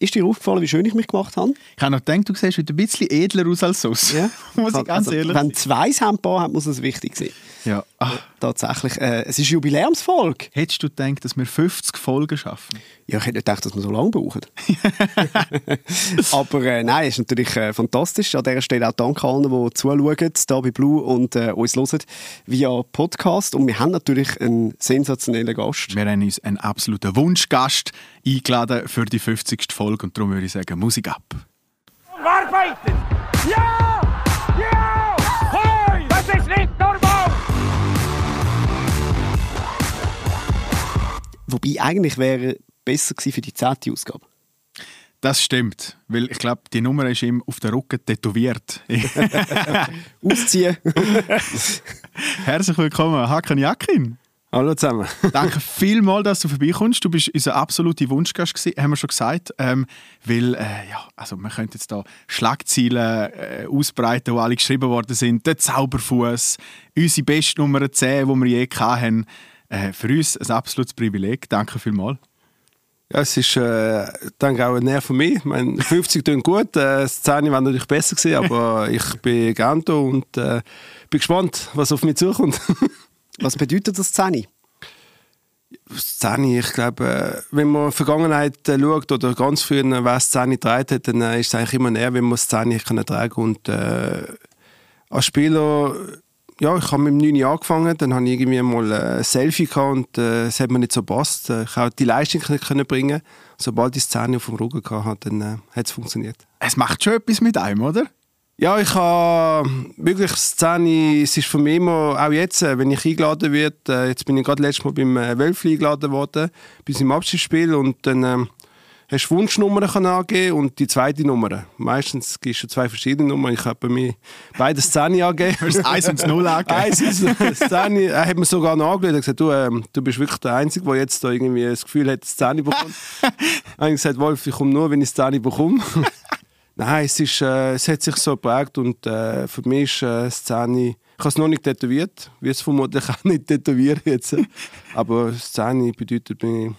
Ist dir aufgefallen, wie schön ich mich gemacht habe? Ich habe noch gedacht, du siehst heute ein bisschen edler aus als sonst. Ja. Muss ich ganz also, ehrlich Wenn zwei Sampo hat, muss es wichtig sein. Ja. Ach, Tatsächlich. Äh, es ist Jubiläumsfolge. hättest du gedacht, dass wir 50 Folgen schaffen? Ja, ich hätte nicht gedacht, dass wir so lange brauchen. Aber äh, nein, ist natürlich äh, fantastisch. An dieser Stelle auch danke allen, die zuschauen, hier bei Blue und äh, uns hören via Podcast. Und wir haben natürlich einen sensationellen Gast. Wir haben uns einen absoluten Wunschgast eingeladen für die 50. Folge und darum würde ich sagen, Musik ab. Arbeiten! Ja! Ja! Wobei eigentlich wäre besser gewesen für die zehnte Ausgabe. Das stimmt, weil ich glaube, die Nummer ist ihm auf der Rücken tätowiert. Ausziehen. Herzlich willkommen, Hakan Jakin. Hallo zusammen. Danke vielmals, dass du vorbeikommst. Du bist unser absoluter Wunschgast gewesen, haben wir schon gesagt. Ähm, weil, äh, ja, also man könnte jetzt da Schlagzeilen äh, ausbreiten, die alle geschrieben worden sind. Der Zauberfuß, unsere beste Nummer 10, die wir je hatten. Äh, für uns ein absolutes Privileg. Danke vielmals. Ja, es ist, äh, denke auch ein Nerv von mir. Ich meine, 50 tun gut, äh, das 10 wäre natürlich besser gewesen, aber ich bin gerne da und äh, bin gespannt, was auf mich zukommt. Was bedeutet das 10? Das 10, ich glaube, äh, wenn man in die Vergangenheit äh, schaut oder ganz früher, wer das 10 getragen hat, dann äh, ist es eigentlich immer näher, wenn man das 10 nicht tragen kann. Und äh, als Spieler, ja, ich habe mit dem 9 angefangen, dann habe ich irgendwie mal ein Selfie gehabt und äh, es hat mir nicht so gepasst. Äh, Ich habe die Leistung nicht können bringen. Sobald ich das 10 auf dem Rücken hatte, dann äh, hat es funktioniert. Es macht schon etwas mit einem, oder? Ja, ich habe wirklich 10, es ist für mich immer, auch jetzt, äh, wenn ich eingeladen werde, äh, jetzt bin ich gerade letztes Mal beim äh, Wölfli eingeladen worden, bis im Abschiedsspiel und dann ähm, hast du Wunschnummern angeben und die zweite Nummer. Meistens gibst du zwei verschiedene Nummern, ich habe bei mir beides 10 angegeben. Du hast 1 und 0 angegeben. Eins ist das 10, er hat mir sogar noch angeschaut und gesagt, du, ähm, du bist wirklich der Einzige, der jetzt da irgendwie das Gefühl hat, das 10 bekommt. Dann habe ich gesagt, Wolf, ich komme nur, wenn ich das 10 bekomme. Nein, es, ist, äh, es hat sich so geprägt und äh, für mich ist äh, das 10, ich habe es noch nicht tätowiert, wie es vermutlich auch nicht tätowieren jetzt. Aber 10 bedeutet mir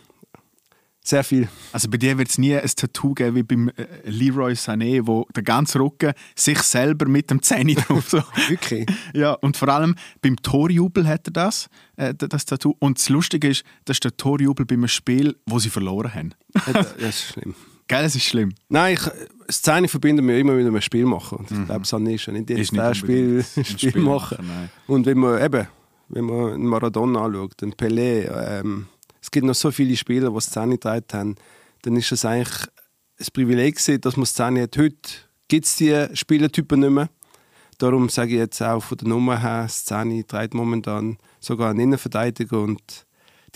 sehr viel. Also bei dir wird es nie ein Tattoo geben wie beim äh, Leroy Sané, wo der ganze Rücken sich selber mit dem Zähne drauf so. Wirklich? Ja, und vor allem beim Torjubel hat er das, äh, das Tattoo. Und das Lustige ist, das ist der Torjubel bei einem Spiel, wo sie verloren haben. Das ist schlimm. Gell, das ist schlimm. Nein, ich, das 10 verbindet mich immer mit einem Spiel machen. Und ich glaube, Sané ist ja nicht Mhm. ein Spiel, Spiel, Spiel machen. machen. Und wenn man eben, wenn man einen Maradona anschaut, einen Pelé, ähm, es gibt noch so viele Spieler, die 10 getragen haben, dann ist es eigentlich ein Privileg gewesen, dass man 10 hat. Heute gibt es diese Spielertypen nicht mehr. Darum sage ich jetzt auch von der Nummer her, 10 trägt momentan sogar einen Innenverteidiger und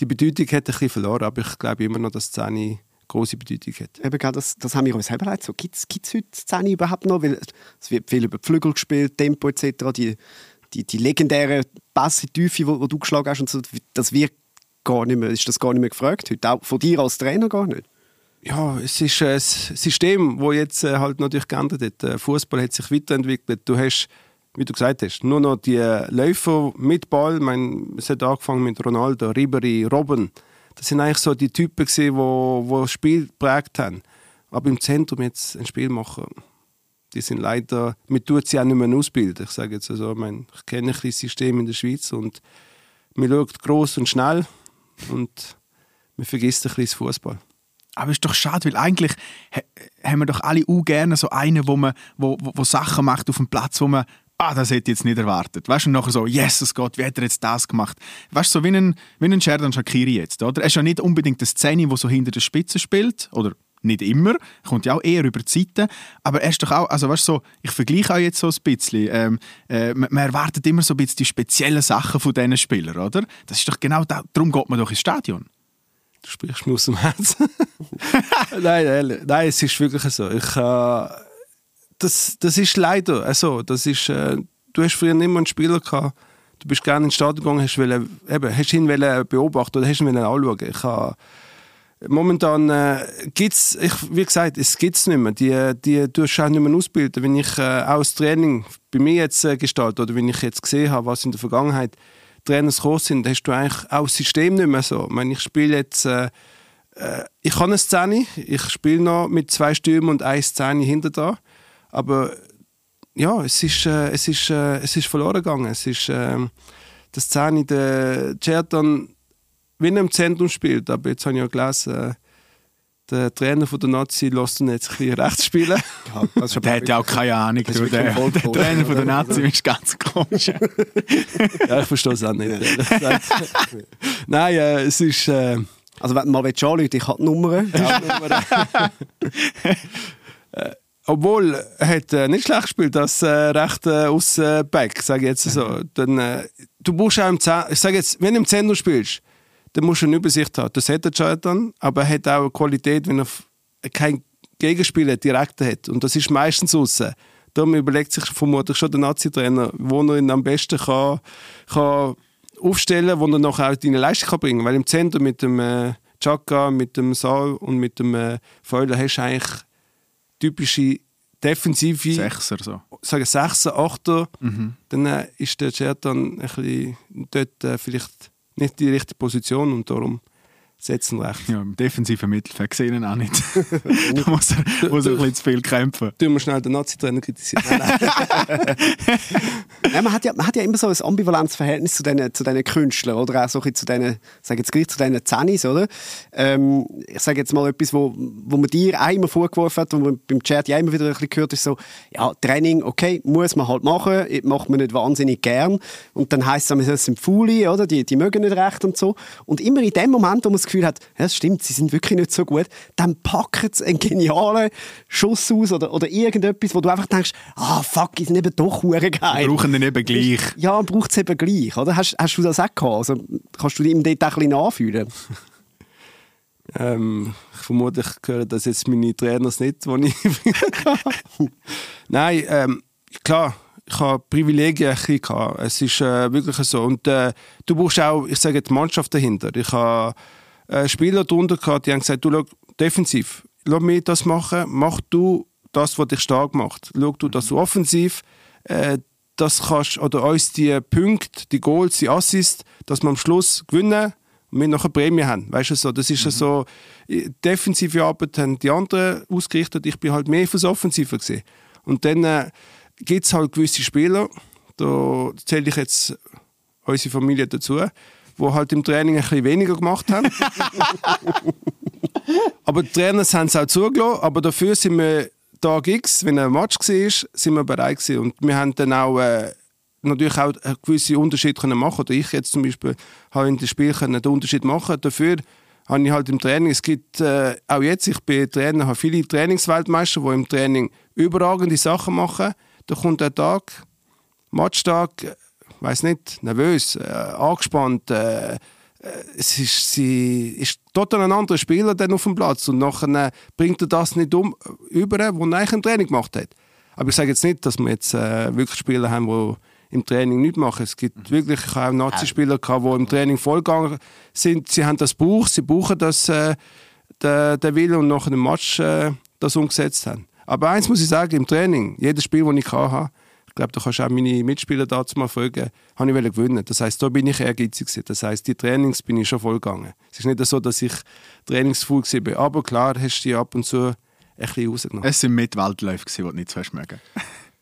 die Bedeutung hat ein bisschen verloren, aber ich glaube immer noch, dass das 10 große Bedeutung hat. Eben, das, das haben wir uns selber. So, Gibt es heute Szene überhaupt noch? Weil es wird viel über Flügel gespielt, Tempo etc. Die, die, die legendären Pässe, Tiefe, die, du geschlagen hast, und so, das wird gar nicht mehr, ist das gar nicht mehr gefragt heute. Auch von dir als Trainer gar nicht. Ja, es ist ein System, das jetzt äh, halt natürlich geändert hat. Der Fußball hat sich weiterentwickelt. Du hast, wie du gesagt hast, nur noch die Läufer mit Ball. Ich meine, es hat angefangen mit Ronaldo, Ribery, Robben. Das sind eigentlich so die Typen, die wo, wo das Spiel geprägt haben. Aber im Zentrum jetzt ein Spiel machen, die sind leider, man tut sie auch nicht mehr ausbilden. Ich sage jetzt also, ich, meine, ich kenne ein bisschen das System in der Schweiz und man schaut groß und schnell und man vergisst ein bisschen das Fußball. Aber ist doch schade, weil eigentlich ha- haben wir doch alle auch gerne so einen, wo, man, wo, wo, wo Sachen macht auf dem Platz, wo man ah, das hätte ich jetzt nicht erwartet. Weißt du, und nachher so, Jesus Gott, wie hat er jetzt das gemacht? Weißt du, so wie ein, wie ein Sherdan Shakiri jetzt, oder? Er ist ja nicht unbedingt eine Szene, wo so hinter der Spitze spielt, oder nicht immer, kommt ja auch eher über die Seite, aber er ist doch auch, also weißt so, ich vergleiche auch jetzt so ein bisschen, ähm, äh, man, man erwartet immer so ein bisschen die speziellen Sachen von diesen Spielern, oder? Das ist doch genau da, darum geht man doch ins Stadion. Du sprichst mir aus dem Herzen. nein, ehrlich. nein, es ist wirklich so. Ich, äh, das, das ist leider so. Das ist, äh, du hast früher immer einen Spieler gehabt, du bist gerne ins Stadion gegangen, hast, wollen, eben, hast ihn wollen beobachten oder hast ihn anschauen. Ich, äh, momentan äh, gibt es, wie gesagt, es gibt es nicht mehr. Die, die tust auch nicht mehr ausbilden. Wenn ich äh, auch das Training bei mir jetzt äh, gestalte oder wenn ich jetzt gesehen habe, was in der Vergangenheit Trainer gekommen sind, hast du eigentlich auch das System nicht mehr so. Ich, meine, ich spiele jetzt äh, Äh, ich habe eine Szene, ich spiele noch mit zwei Stürmen und eine Szene hinter da, aber ja, es ist, äh, es ist, äh, es ist verloren gegangen. Es ist äh, die Szene, der Certan, wenn er im Zentrum spielt, aber jetzt habe ich ja gelesen, äh, der Trainer von der Nazi lässt ihn jetzt ein bisschen rechts spielen. Ja, das Der hat ja auch keine Ahnung. Das Du, der, Vollprofi, der Trainer von der? Nazi ist ganz komisch. ja, ich verstehe es auch nicht. Nein, äh, es ist... Äh, Also wenn du mal anrufen ich habe die Nummer. Obwohl, er hat äh, nicht schlecht gespielt als äh, rechter Außenback, sage ich jetzt so. Dann, äh, du brauchst auch im Zentrum, ich sage jetzt, wenn du im Zentrum spielst, dann musst du eine Übersicht haben. Das hat er schon dann, aber er hat auch eine Qualität, wenn er kein Gegenspieler direkt hat. Und das ist meistens außen. Darum überlegt sich vermutlich schon der Nazi-Trainer, wo er ihn am besten kann, kann aufstellen kann, wo er nachher auch deine Leistung kann bringen kann. Weil im Zentrum mit dem äh, Chaka, mit dem Saal und mit dem äh, Feuler hast du eigentlich typische defensive, Sechser so. sagen Sechser, Achter, dann äh, ist der Chat dann ein bisschen dort äh, vielleicht nicht die richtige Position und darum setzen recht. Ja, im defensiven Mittelfeld sehe ich ihn auch nicht. da muss er, muss er ein bisschen zu viel kämpfen. Tun wir schnell den Nazi-Trainer kritisieren. Nein, man, hat ja, man hat ja immer so ein ambivalentes Verhältnis zu diesen zu diesen Künstlern oder auch so zu diesen, sage jetzt gleich zu diesen Zennis, oder? Ähm, ich sage jetzt mal etwas, wo, wo man dir auch immer vorgeworfen hat, wo man beim Chat ja immer wieder ein bisschen gehört ist, so, ja, Training, okay, muss man halt machen, macht man nicht wahnsinnig gern und dann heisst es, das sind Fauli, oder? Die, die mögen nicht recht und so und immer in dem Moment, wo man das Gefühl hat, ja, das stimmt, sie sind wirklich nicht so gut, dann packt es einen genialen Schuss aus oder, oder irgendetwas, wo du einfach denkst, ah, fuck, sind eben doch hure geil. Wir brauchen den eben gleich. Ja, braucht es eben gleich, oder? Hast, hast du das auch gehabt? Also, kannst du dich im Detail ein bisschen nachfühlen? ähm, ich vermute, ich höre das jetzt meine Trainers nicht, die ich Nein, ähm, klar, ich habe Privilegien ein bisschen gehabt. Es ist äh, wirklich so. Und äh, du brauchst auch, ich sage die Mannschaft dahinter. Ich habe äh, Spieler darunter gehabt, die haben gesagt, du schau, defensiv, lass mich das machen, mach du das, was dich stark macht. Schau du, dass du offensiv äh, das kannst, oder uns die Punkte, die Goals, die Assists, dass wir am Schluss gewinnen und wir nachher Prämie haben. Weißt du so, das ist ja so, äh, defensive Arbeit haben die anderen ausgerichtet, ich bin halt mehr fürs Offensive gesehen. Und dann äh, gibt es halt gewisse Spieler, da zähle ich jetzt unsere Familie dazu, die halt im Training ein bisschen weniger gemacht haben. aber die Trainer haben es auch zugelassen, aber dafür sind wir Tag X, wenn ein Match war, sind wir bereit gewesen. Und wir haben dann auch äh, natürlich auch einen gewissen Unterschied können machen Oder ich jetzt zum Beispiel habe in dem Spiel können den Unterschied machen Dafür habe ich halt im Training, es gibt äh, auch jetzt, ich bin Trainer, habe viele Trainingsweltmeister, die im Training überragende Sachen machen. Da kommt ein Tag, Matchtag, weiß nicht, nervös, äh, angespannt, äh, es ist, sie ist total ein anderer Spieler dann auf dem Platz und nachher äh, bringt er das nicht um, über, wo er eigentlich im Training gemacht hat. Aber ich sage jetzt nicht, dass wir jetzt äh, wirklich Spieler haben, die im Training nichts machen. Es gibt wirklich, ich auch Nazi-Spieler die im Training vollgegangen sind. Sie haben das gebraucht, sie brauchen das, äh, den, den Willen und nach dem Match äh, das umgesetzt haben. Aber eins muss ich sagen, im Training, jedes Spiel, das ich hatte, ich glaube, da kannst du auch meine Mitspieler dazu mal fragen, habe ich gewinnen. Das heißt, da bin ich ehrgeizig gewesen. Das heißt, die Trainings bin ich schon voll gegangen. Es ist nicht so, dass ich trainingsvoll war. Aber klar, hast du die ab und zu ein bisschen rausgenommen. Es sind Mitwaldläufe, gewesen, die du nicht so hast mögen.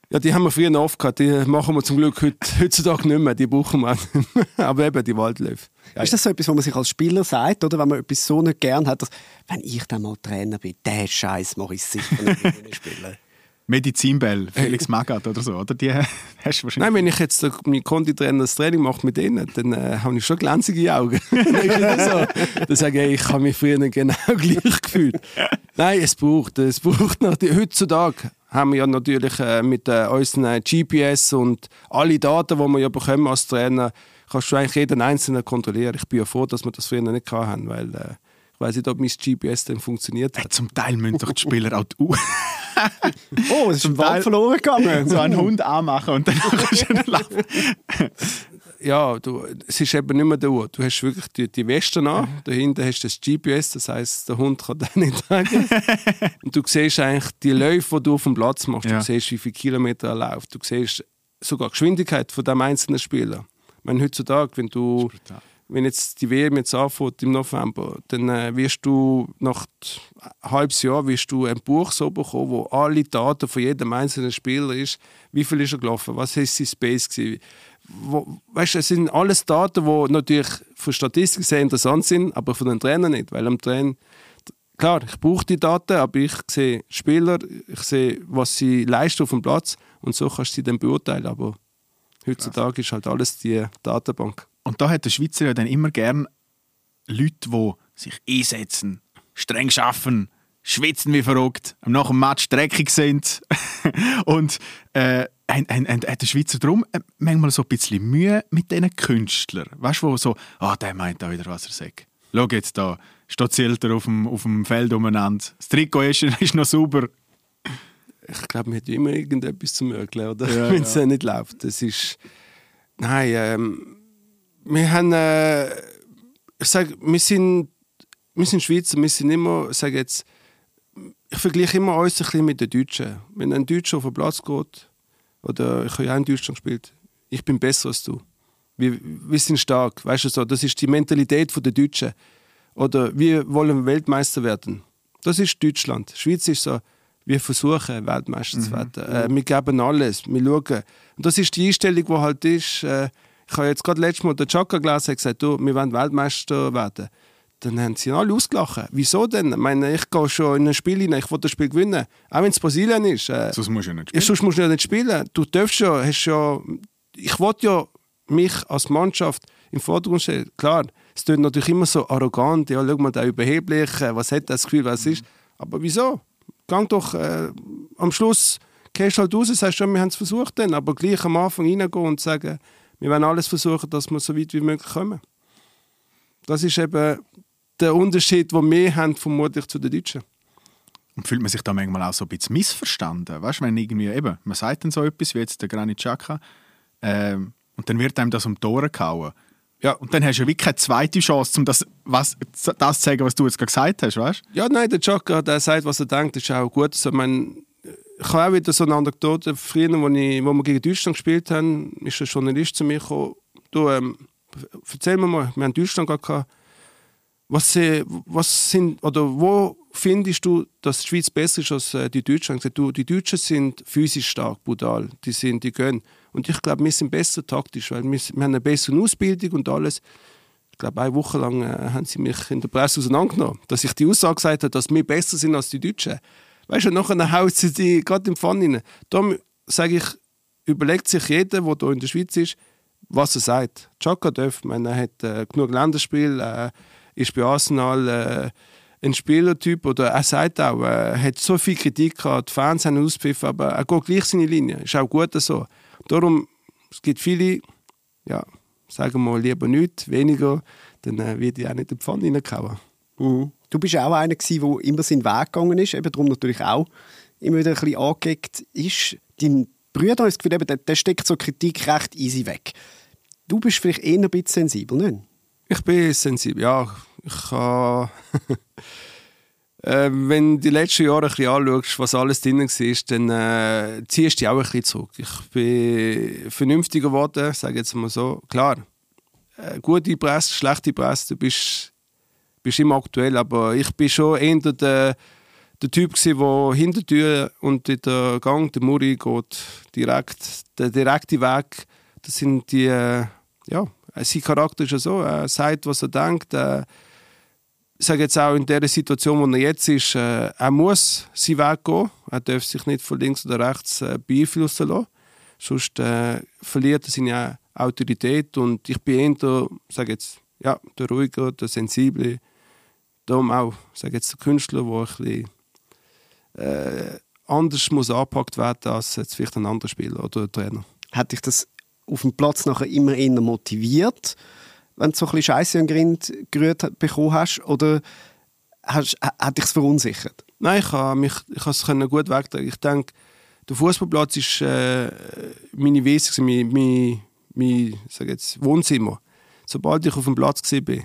Ja, die haben wir früher noch oft gehabt. Die machen wir zum Glück heut, heutzutage nicht mehr. Die brauchen wir auch nicht mehr. Aber eben die Waldläufe. Ja, Ist das so etwas, was man sich als Spieler sagt, oder? Wenn man etwas so nicht gern hat, dass, wenn ich dann mal Trainer bin, den Scheiß mache ich sicher nicht mehr spielen. Medizinbell, Felix Magath oder so, oder? Die hast du wahrscheinlich. Nein, wenn ich jetzt mein Konditrainer das Training mache mit denen, dann äh, habe ich schon glänzige Augen. so. Dann sage ich, ich habe mich früher genau gleich gefühlt. Nein, es braucht, es braucht noch, heutzutage haben wir ja natürlich äh, mit äh, unseren GPS und alle Daten, die wir ja bekommen als Trainer, kannst du eigentlich jeden Einzelnen kontrollieren. Ich bin ja froh, dass wir das früher nicht hatten, weil äh, weiß nicht, ob mein GPS dann funktioniert Hey, hat. zum Teil müssen doch die Spieler auch die Uhr Oh, es ist Teil- Wald verloren gegangen. so einen Hund anmachen und dann kannst du laufen. Ja, du, es ist eben nicht mehr der Uhr. Du hast wirklich die, die Weste an, dahinter hast du das GPS, das heißt, der Hund kann das nicht sagen. und du siehst eigentlich die Läufe, die du auf dem Platz machst. Ja. Du siehst, wie viele Kilometer er läuft. Du siehst sogar die Geschwindigkeit von dem einzelnen Spieler. Ich meine, heutzutage, wenn du, wenn jetzt die WM jetzt anfängt im November, dann äh, wirst du nach einem halben Jahr wirst du ein Buch so bekommen, wo alle Daten von jedem einzelnen Spieler ist. Wie viel ist er gelaufen? Was ist sein Space gewesen? Wo, weißt, es sind alles Daten, die natürlich von Statistik sehr interessant sind, aber von den Trainern nicht, weil am Trainer klar, ich brauche die Daten, aber ich sehe Spieler, ich sehe, was sie leisten auf dem Platz und so kannst du sie dann beurteilen. Aber heutzutage ist halt alles die Datenbank. Und da hat der Schweizer ja dann immer gern Leute, die sich einsetzen, streng arbeiten, schwitzen wie verrückt, nach dem Match dreckig sind. und äh, hat der Schweizer darum äh, manchmal so ein bisschen Mühe mit diesen Künstlern. Weißt du, wo so, ah, oh, der meint da wieder, was er sagt. Schau jetzt da, steht Zilter auf dem, auf dem Feld umeinander. Das Trikot ist, ist noch sauber. Ich glaube, man hat immer irgendetwas zu mögen, oder? Ja, wenn es ja. nicht läuft. Das ist. Nein, ähm, wir haben. Äh, ich sage, wir sind, wir sind Schweizer, wir sind immer, ich sage jetzt, ich vergleiche immer uns ein bisschen mit den Deutschen. Wenn ein Deutscher auf den Platz geht, oder ich habe ja auch in Deutschland gespielt, ich bin besser als du. Wir, wir sind stark, weißt du so, das ist die Mentalität der Deutschen. Oder wir wollen Weltmeister werden. Das ist Deutschland. Die Schweiz ist so, wir versuchen Weltmeister mhm. zu werden. Äh, wir geben alles, wir schauen. Und das ist die Einstellung, die halt ist. Äh, ich habe jetzt gerade letztes Mal den Chaka gelesen und gesagt, du, wir wollen Weltmeister werden. Dann haben sie alle ausgelacht. Wieso denn? Ich meine, ich gehe schon in ein Spiel hinein, ich will das Spiel gewinnen. Auch wenn es Brasilien ist. Äh, sonst musst du ja nicht spielen. Sonst musst du ja nicht spielen. Du darfst ja, hast ja... Ich wollte ja mich als Mannschaft im Vordergrund stellen. Klar, es klingt natürlich immer so arrogant, ja, schau mal, der überheblich, äh, was hat das Gefühl, was ist. Aber wieso? Gang doch, äh, am Schluss gehst du halt raus, sagst schon, wir haben es versucht dann, aber gleich am Anfang reingehen und sagen, wir werden alles versuchen, dass wir so weit wie möglich kommen. Das ist eben der Unterschied, den wir haben, vermutlich zu den Deutschen. Und fühlt man sich da manchmal auch so ein bisschen missverstanden? Weißt du, wenn irgendwie eben, man sagt dann so etwas wie jetzt der Granit Xhaka, ähm, und dann wird einem das um die Ohren gehauen. Ja, und dann hast du ja wirklich keine zweite Chance, um das, was, das zu sagen, was du jetzt gerade gesagt hast, weißt Ja, nein, der Chaka, der sagt, was er denkt, ist auch gut. Also, ich, meine, ich habe auch wieder so eine Anekdote. Früher, wo, ich, wo wir gegen Deutschland gespielt haben, ist ein Journalist zu mir gekommen. Du, ähm, erzähl mir mal, wir haben Deutschland gehabt. Was, äh, was sind, oder wo findest du, dass die Schweiz besser ist als äh, die Deutschen? Ich gesagt, du, die Deutschen sind physisch stark, brutal. Die, sind, die gehen. Und ich glaube, wir sind besser taktisch, weil wir, wir haben eine bessere Ausbildung und alles. Ich glaube, eine Woche lang äh, haben sie mich in der Presse auseinandergenommen, dass ich die Aussage gesagt habe, dass wir besser sind als die Deutschen. Weißt du, nachher hauen sie die gerade im Pfann rein. Darum sage ich, überlegt sich jeder, der hier in der Schweiz ist, was er sagt. Chaka darf, er hat äh, genug Länderspiele, äh, ist bei Arsenal äh, ein Spielertyp, oder er sagt auch, er hat so viel Kritik gehabt, die Fans haben auspfiffen, aber er geht gleich seine Linie. Ist auch gut so. Darum, es gibt viele, ja, sagen wir mal lieber nichts, weniger, dann äh, wird ich auch nicht in die Pfanne reingehauen. Mhm. Du bist auch einer, der immer seinen Weg gegangen ist, eben darum natürlich auch immer wieder ein bisschen angeeckt ist. Dein Bruder, das Gefühl, der, der steckt so Kritik recht easy weg. Du bist vielleicht eher ein bisschen sensibel, nicht? Ich bin sensibel, ja. Ich kann... äh, wenn du die letzten Jahre ein bisschen anschaust, was alles drin war, dann äh, ziehst du dich auch ein bisschen zurück. Ich bin vernünftiger geworden, sage jetzt mal so. Klar, äh, gute Presse, schlechte Presse, du bist, bist immer aktuell, aber ich bin schon eher der, der Typ der hinter der Tür und in der Gang, der Muri geht direkt, der direkte Weg, das sind die, ja, sein Charakter ist ja so, er sagt, was er denkt, äh, ich sage jetzt auch in der Situation, wo er jetzt ist, äh, er muss seinen Weg gehen. Er darf sich nicht von links oder rechts äh, beeinflussen lassen. Sonst äh, verliert er seine Autorität. Und ich bin eher, sage jetzt, ja, der ruhige, der sensible, darum auch, sage jetzt, der Künstler, der ein bisschen äh, anders muss angepackt werden als jetzt vielleicht ein anderer Spieler oder Trainer. Hat dich das auf dem Platz nachher immer eher motiviert? wenn du so ein bisschen Scheiße den Grind gerührt bekommen hast? Oder hast, hat dich es verunsichert? Nein, ich habe mich ich es gut wegtragen. Ich denke, der Fußballplatz ist äh, meine Wesen, mein, mein, mein sag jetzt, Wohnzimmer. Sobald ich auf dem Platz bin,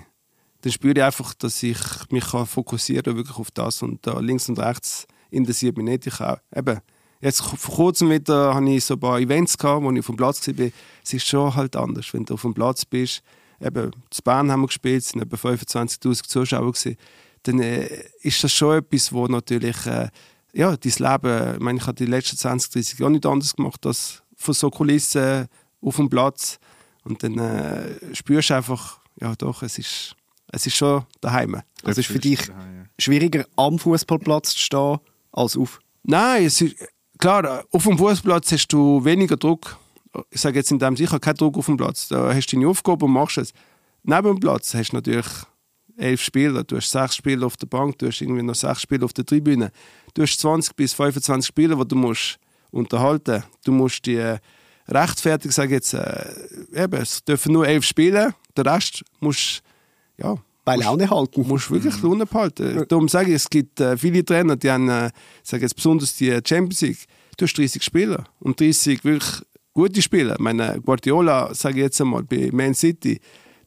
dann spüre ich einfach, dass ich mich kann fokussieren wirklich auf das und da links und rechts interessiert mich nicht. Ich auch, eben, jetzt vor kurzem wieder hatte ich so ein paar Events gehabt, wo ich auf dem Platz war. Es ist schon halt anders, wenn du auf dem Platz bist eben, zu Bern haben wir gespielt, es waren etwa 25'000 Zuschauer gewesen, dann äh, ist das schon etwas, wo natürlich, äh, ja, dein Leben, ich meine, ich habe die letzten 20, 30 Jahre nicht anders gemacht, als von so Kulissen auf dem Platz und dann äh, spürst du einfach, ja doch, es ist, es ist schon daheim. Also ist für dich schwieriger, am Fußballplatz zu stehen, als auf? Nein, es ist, klar, auf dem Fußballplatz hast du weniger Druck. Ich sage jetzt in dem sicher keinen Druck auf dem Platz. Da hast du deine Aufgabe und machst es. Neben dem Platz hast du natürlich elf Spieler, du hast sechs Spieler auf der Bank, du hast irgendwie noch sechs Spieler auf der Tribüne. Du hast 20 bis 25 Spieler, die du musst unterhalten Du musst die äh, rechtfertigen, sage jetzt, äh, eben, es dürfen nur elf spielen, der Rest musst ja, Bei Laune halten. musst wirklich Laune behalten. Darum sage ich, es gibt äh, viele Trainer, die haben, äh, sage jetzt besonders die Champions League, du hast 30 Spieler und 30 wirklich gute Spieler. Ich meine, Guardiola, sage ich jetzt einmal, bei Man City,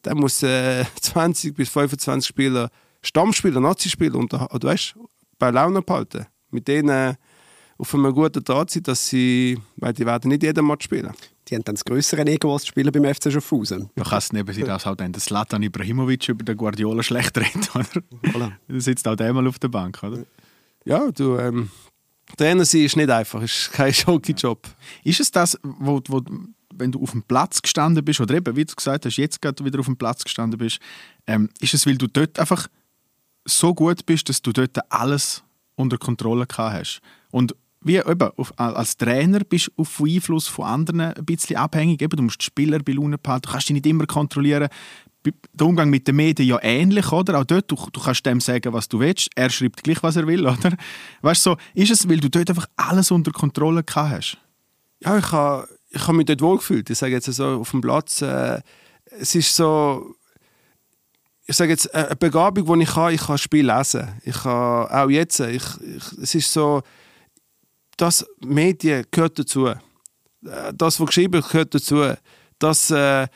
der muss äh, 20 bis 25 Spieler, Stammspieler, Nazi-Spieler, unter, oder weißt, bei Laune behalten. Mit denen auf einem guten Draht sind, dass sie, weil die werden nicht jeden Match spielen. Die haben dann das grössere Ego als die Spieler beim FC Schaffhausen. Da kann es neben sich das halt dann der Zlatan Ibrahimovic über den Guardiola schlecht reden, oder? Voilà. Da sitzt auch der mal auf der Bank, oder? Ja, du, ähm, Trainer sein ist nicht einfach, ist kein Jockey-Job. Ist es das, wo, wo, wenn du auf dem Platz gestanden bist, oder eben, wie du gesagt hast, jetzt gerade wieder auf dem Platz gestanden bist, ähm, ist es, weil du dort einfach so gut bist, dass du dort alles unter Kontrolle gehabt hast? Und wie eben, als Trainer bist du auf Einfluss von anderen ein bisschen abhängig. Eben, du musst die Spieler bei Laune behalten, du kannst dich nicht immer kontrollieren. Der Umgang mit den Medien ja ähnlich, oder? Auch dort, du, du kannst dem sagen, was du willst. Er schreibt gleich, was er will, oder? Weißt du, so, ist es, weil du dort einfach alles unter Kontrolle gehabt hast? Ja, ich habe ich ha mich dort wohlgefühlt. Ich sage jetzt so, auf dem Platz, äh, es ist so, ich sage jetzt, eine Begabung, die ich habe, ich kann Spiel lesen. Ich kann, auch jetzt, ich, ich, es ist so, das Medien gehört dazu. Äh, Das, was geschrieben wird, gehört dazu. Das, äh,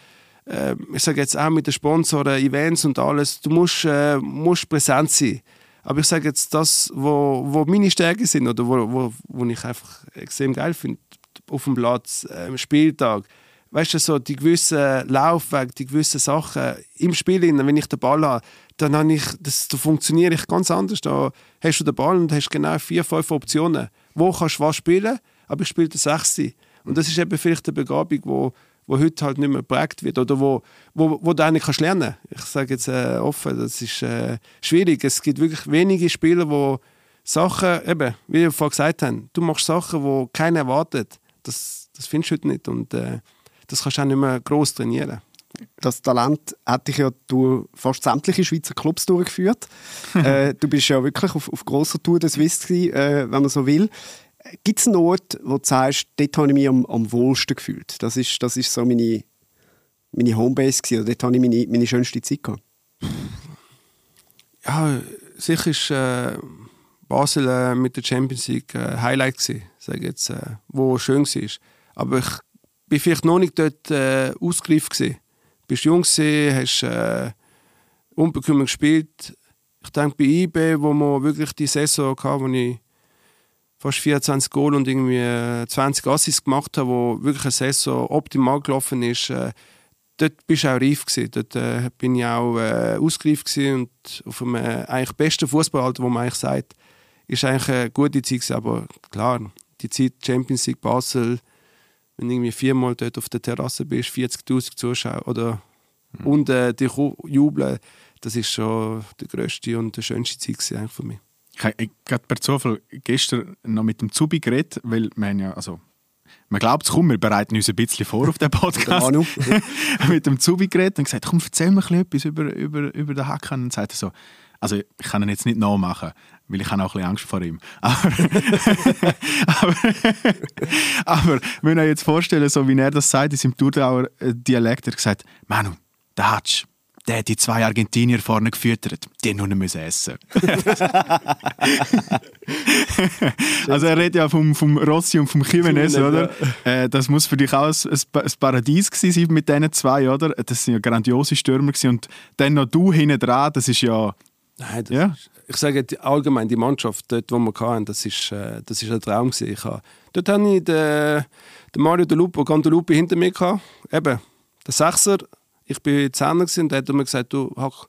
äh, ich sage jetzt auch mit den Sponsoren, Events und alles, du musst, äh, musst präsent sein. Aber ich sage jetzt, das, wo, wo meine Stärken sind oder wo, wo, wo ich einfach extrem geil finde, auf dem Platz, äh, am Spieltag, weißt du, so die gewissen Laufwege, die gewissen Sachen im Spiel, wenn ich den Ball habe, dann habe ich, das, da funktioniere ich ganz anders. Da hast du den Ball und hast genau vier, fünf Optionen. Wo kannst du was spielen, aber ich spiele den Sechste. Und das ist eben vielleicht eine Begabung, wo, wo heute halt nicht mehr geprägt wird oder wo, wo, wo du eigentlich kannst lernen Ich sage jetzt äh, offen, das ist äh, schwierig. Es gibt wirklich wenige Spieler, die Sachen, eben, wie wir vorhin gesagt haben, du machst Sachen, die keiner erwartet. Das, das findest du heute nicht und äh, das kannst du auch nicht mehr gross trainieren. Das Talent hat dich ja durch fast sämtliche Schweizer Clubs durchgeführt. äh, du bist ja wirklich auf, auf grosser Tour des Swiss, äh, wenn man so will. Gibt es einen Ort, wo du sagst, dort habe ich mich am, am wohlsten gefühlt? Das ist, das ist so meine, meine Homebase gewesen, oder dort habe ich meine, meine schönste Zeit gehabt. Ja, sicher ist äh, Basel äh, mit der Champions League äh, Highlight gewesen, ich jetzt, äh, wo schön war. Aber ich bin vielleicht noch nicht dort äh, ausgereift gewesen. Bist jung gewesen, hast äh, unbekümmert gespielt. Ich denke bei IB, wo wir wirklich die Saison hatten, wo ich fast 24 Goal und irgendwie äh, 20 Assists gemacht habe, wo wirklich eine Saison optimal gelaufen ist, äh, dort bist du auch reif gewesen. Dort äh, bin ich auch äh, ausgereift gewesen und auf dem äh, eigentlich besten Fußballalter, wo man eigentlich sagt, ist eigentlich eine gute Zeit gewesen. Aber klar, die Zeit Champions League Basel, wenn du irgendwie viermal dort auf der Terrasse bist, 40'000 Zuschauer oder und äh, die Chu- jubeln, das ist schon die grösste und die schönste Zeit eigentlich für mich. Ich habe gerade per Zufall gestern noch mit dem Zubi geredet, weil wir haben ja, also, man glaubt es kaum, wir bereiten uns ein bisschen vor auf den Podcast. Manu. mit dem Zubi geredet und gesagt, komm, erzähl mir ein bisschen etwas über, über, über den Hakan. Und dann sagt er so, also ich kann ihn jetzt nicht nachmachen, weil ich habe auch ein bisschen Angst vor ihm. Aber, aber, aber wenn ich mir jetzt vorstellen, so wie er das sagt, in seinem Thurgauer äh, Dialekt, er gesagt, Manu, der Hatsch, der hat die zwei Argentinier vorne gefüttert, die nur noch müssen essen Also er redet ja vom, vom Rossi und vom Jimenez, oder? Äh, das muss für dich auch ein, ein ein Paradies gewesen sein mit diesen zwei, oder? Das sind ja grandiose Stürmer gewesen. und dann noch du hinten dran, das ist ja... Nein, das Ja. ist, ich sage allgemein, die Mannschaft, dort, wo wir hatten, das ist, äh, das ist ein Traum gewesen. Ich habe, dort hatte ich den, den Mario De Lupo, Gandalupi hinter mir gehabt. Eben, der Sechser, Ich bin Zehner und da hat er mir gesagt, du, Hack,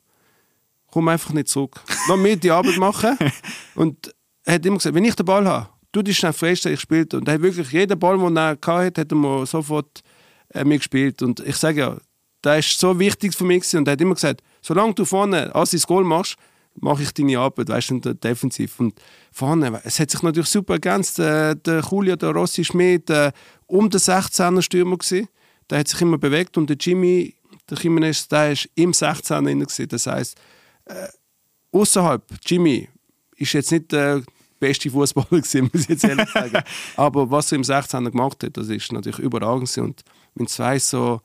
komm einfach nicht zurück. Lass mir die Arbeit machen. Und er hat immer gesagt, wenn ich den Ball habe, du dich schnell freistellen, ich spiele. Und er hat wirklich jeden Ball, den er hatte, hat er mir sofort äh, mir gespielt. Und ich sage ja, das ist so wichtig für mich und er hat immer gesagt, solange du vorne alles ins Goal machst, mache ich deine Arbeit, weißt du, defensiv. Und vorne, es hat sich natürlich super ergänzt. Äh, der Julio, der Rossi Schmidt, äh, um den 16er Stürmer gewesen. Der hat sich immer bewegt und der Jimmy, der Jimenez, der ist im 16er drin gewesen. Das heißt, äh, außerhalb, Jimmy ist jetzt nicht der beste Fußballer gewesen, muss ich jetzt ehrlich sagen. Aber was er im 16er gemacht hat, das ist natürlich überragend gewesen. Und wenn zwei so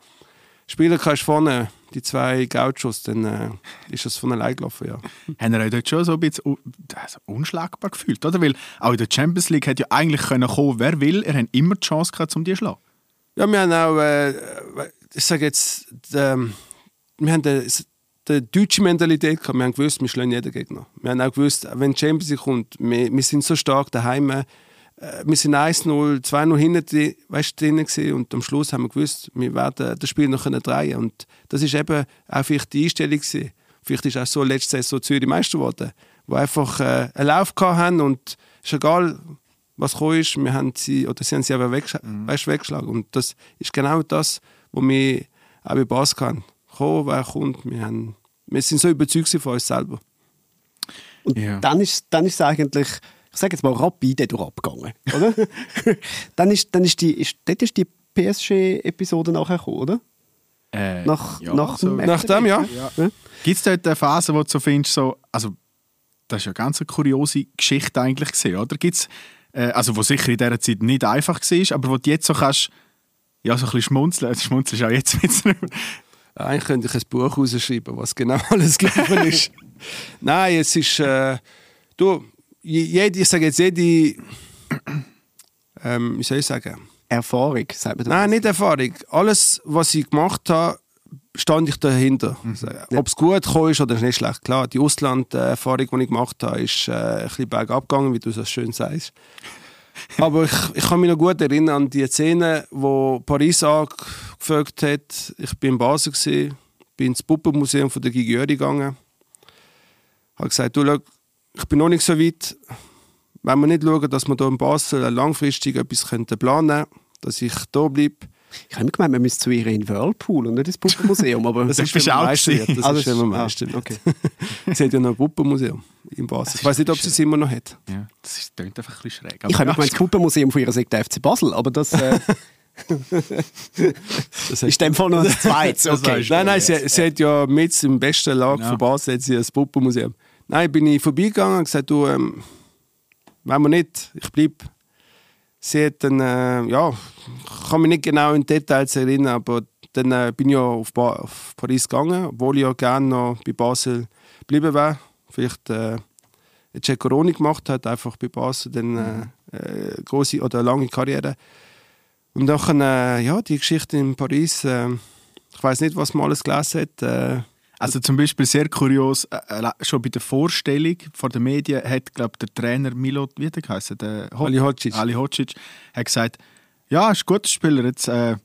Spieler kannst vorne, die zwei Gauchos, dann äh, ist das von allein gelaufen, ja. Haben ihr euch dort schon so ein bisschen un also unschlagbar gefühlt, oder? Weil auch in der Champions League hätte ja eigentlich können kommen, wer will. Er hat immer die Chance gehabt, um die zu schlagen. Ja, wir haben auch, äh, ich sage jetzt, ähm, wir haben die, die deutsche Mentalität gehabt. Wir haben gewusst, wir schlagen jeden Gegner. Wir haben auch gewusst, wenn die Champions League kommt, wir, wir sind so stark daheim. Äh, wir sind 1-0, 2-0 hinten weißt, drin gewesen, und am Schluss haben wir gewusst, wir werden das Spiel noch drehen Und das ist eben auch vielleicht die Einstellung gewesen. Vielleicht ist auch so letzte Saison Zürich Meister geworden, wo einfach äh, einen Lauf gehabt haben und es ist egal, was gekommen ist, wir haben sie, oder sie haben sie aber weggesch Mhm. weißt, weggeschlagen. Und das ist genau das, was wir auch bei Bass kann. Kommen, wer kommt, wir, haben, wir sind so überzeugt von uns selber. Und Ja. dann ist dann ist es eigentlich, ich sage jetzt mal rapide durch abgegangen, oder? dann ist dann ist die ist, dort ist die PSG-Episode nachher gekommen, oder? Äh, Nach, ja, nach, so. dem Nach dem, ja. Ja. Gibt es dort eine Phase, wo du so findest, so, also, das ist ja ganz eine kuriose Geschichte eigentlich gesehen, oder? Gibt's, äh, also, wo sicher in dieser Zeit nicht einfach war, aber wo du jetzt so kannst, ja, so ein bisschen schmunzeln, also schmunzeln ist auch jetzt jetzt nicht mehr. Eigentlich könnte ich ein Buch rausschreiben, was genau alles gelaufen ist. Nein, es ist. Äh, du, jede, ich sage jetzt, jede. Ähm, wie soll ich sagen? Erfahrung, sagt man Nein, nicht Erfahrung. Alles, was ich gemacht habe, stand ich dahinter. Also, Ob es gut gekommen ist oder nicht schlecht. Klar, die Auslanderfahrung, die ich gemacht habe, ist äh, ein bisschen bergab gegangen, wie du so schön sagst. Aber ich, ich kann mich noch gut erinnern an die Szene, wo Paris angefragt hat. Ich bin in Basel, gewesen, bin ins Puppenmuseum von der Gigiöri gegangen. habe gesagt, du, schau, ich bin noch nicht so weit. Wenn wir nicht schauen, dass wir hier in Basel langfristig etwas planen könnten, dass ich hier bleibe, Ich habe immer gemeint, man müsste zu ihr in Whirlpool und nicht ins Puppenmuseum. Aber Das ist, Meister gewesen. wird. Das Ah, ist, wenn man ah, Meister wird. okay. Sie hat ja noch ein Puppenmuseum in Basel. Ich weiß nicht, ob sie es immer noch hat. Ja, das ist, klingt einfach ein bisschen schräg. Ich habe ja, gemeint, das Puppenmuseum von ihr sagt der FC Basel, aber das äh, Das ist in dem Fall noch ein zweites. Das Okay. Nein, nein, sie, sie hat ja mit im besten Lager Genau. von Basel hat sie ein Puppenmuseum. Nein, bin ich vorbeigegangen und gesagt, du, ähm, wenn wir nicht, ich bleibe. Sie hat dann, äh, ja, ich kann mich nicht genau in Details erinnern, aber dann äh, bin ich ja auf, ba auf Paris gegangen, obwohl ich ja gerne noch bei Basel geblieben wäre. Vielleicht äh, jetzt schon Corona gemacht hat, einfach bei Basel dann äh, äh, große oder lange Karriere. Und dann, äh, ja, die Geschichte in Paris, äh, ich weiß nicht, was man alles gelesen hat. Also zum Beispiel sehr kurios, äh, äh, schon bei der Vorstellung vor den Medien hat, glaube der Trainer Milo, wie hat er geheißen? Der Ho- Ali Hocic. Ali Hocic hat gesagt, ja, ist ein guter Spieler, jetzt, äh,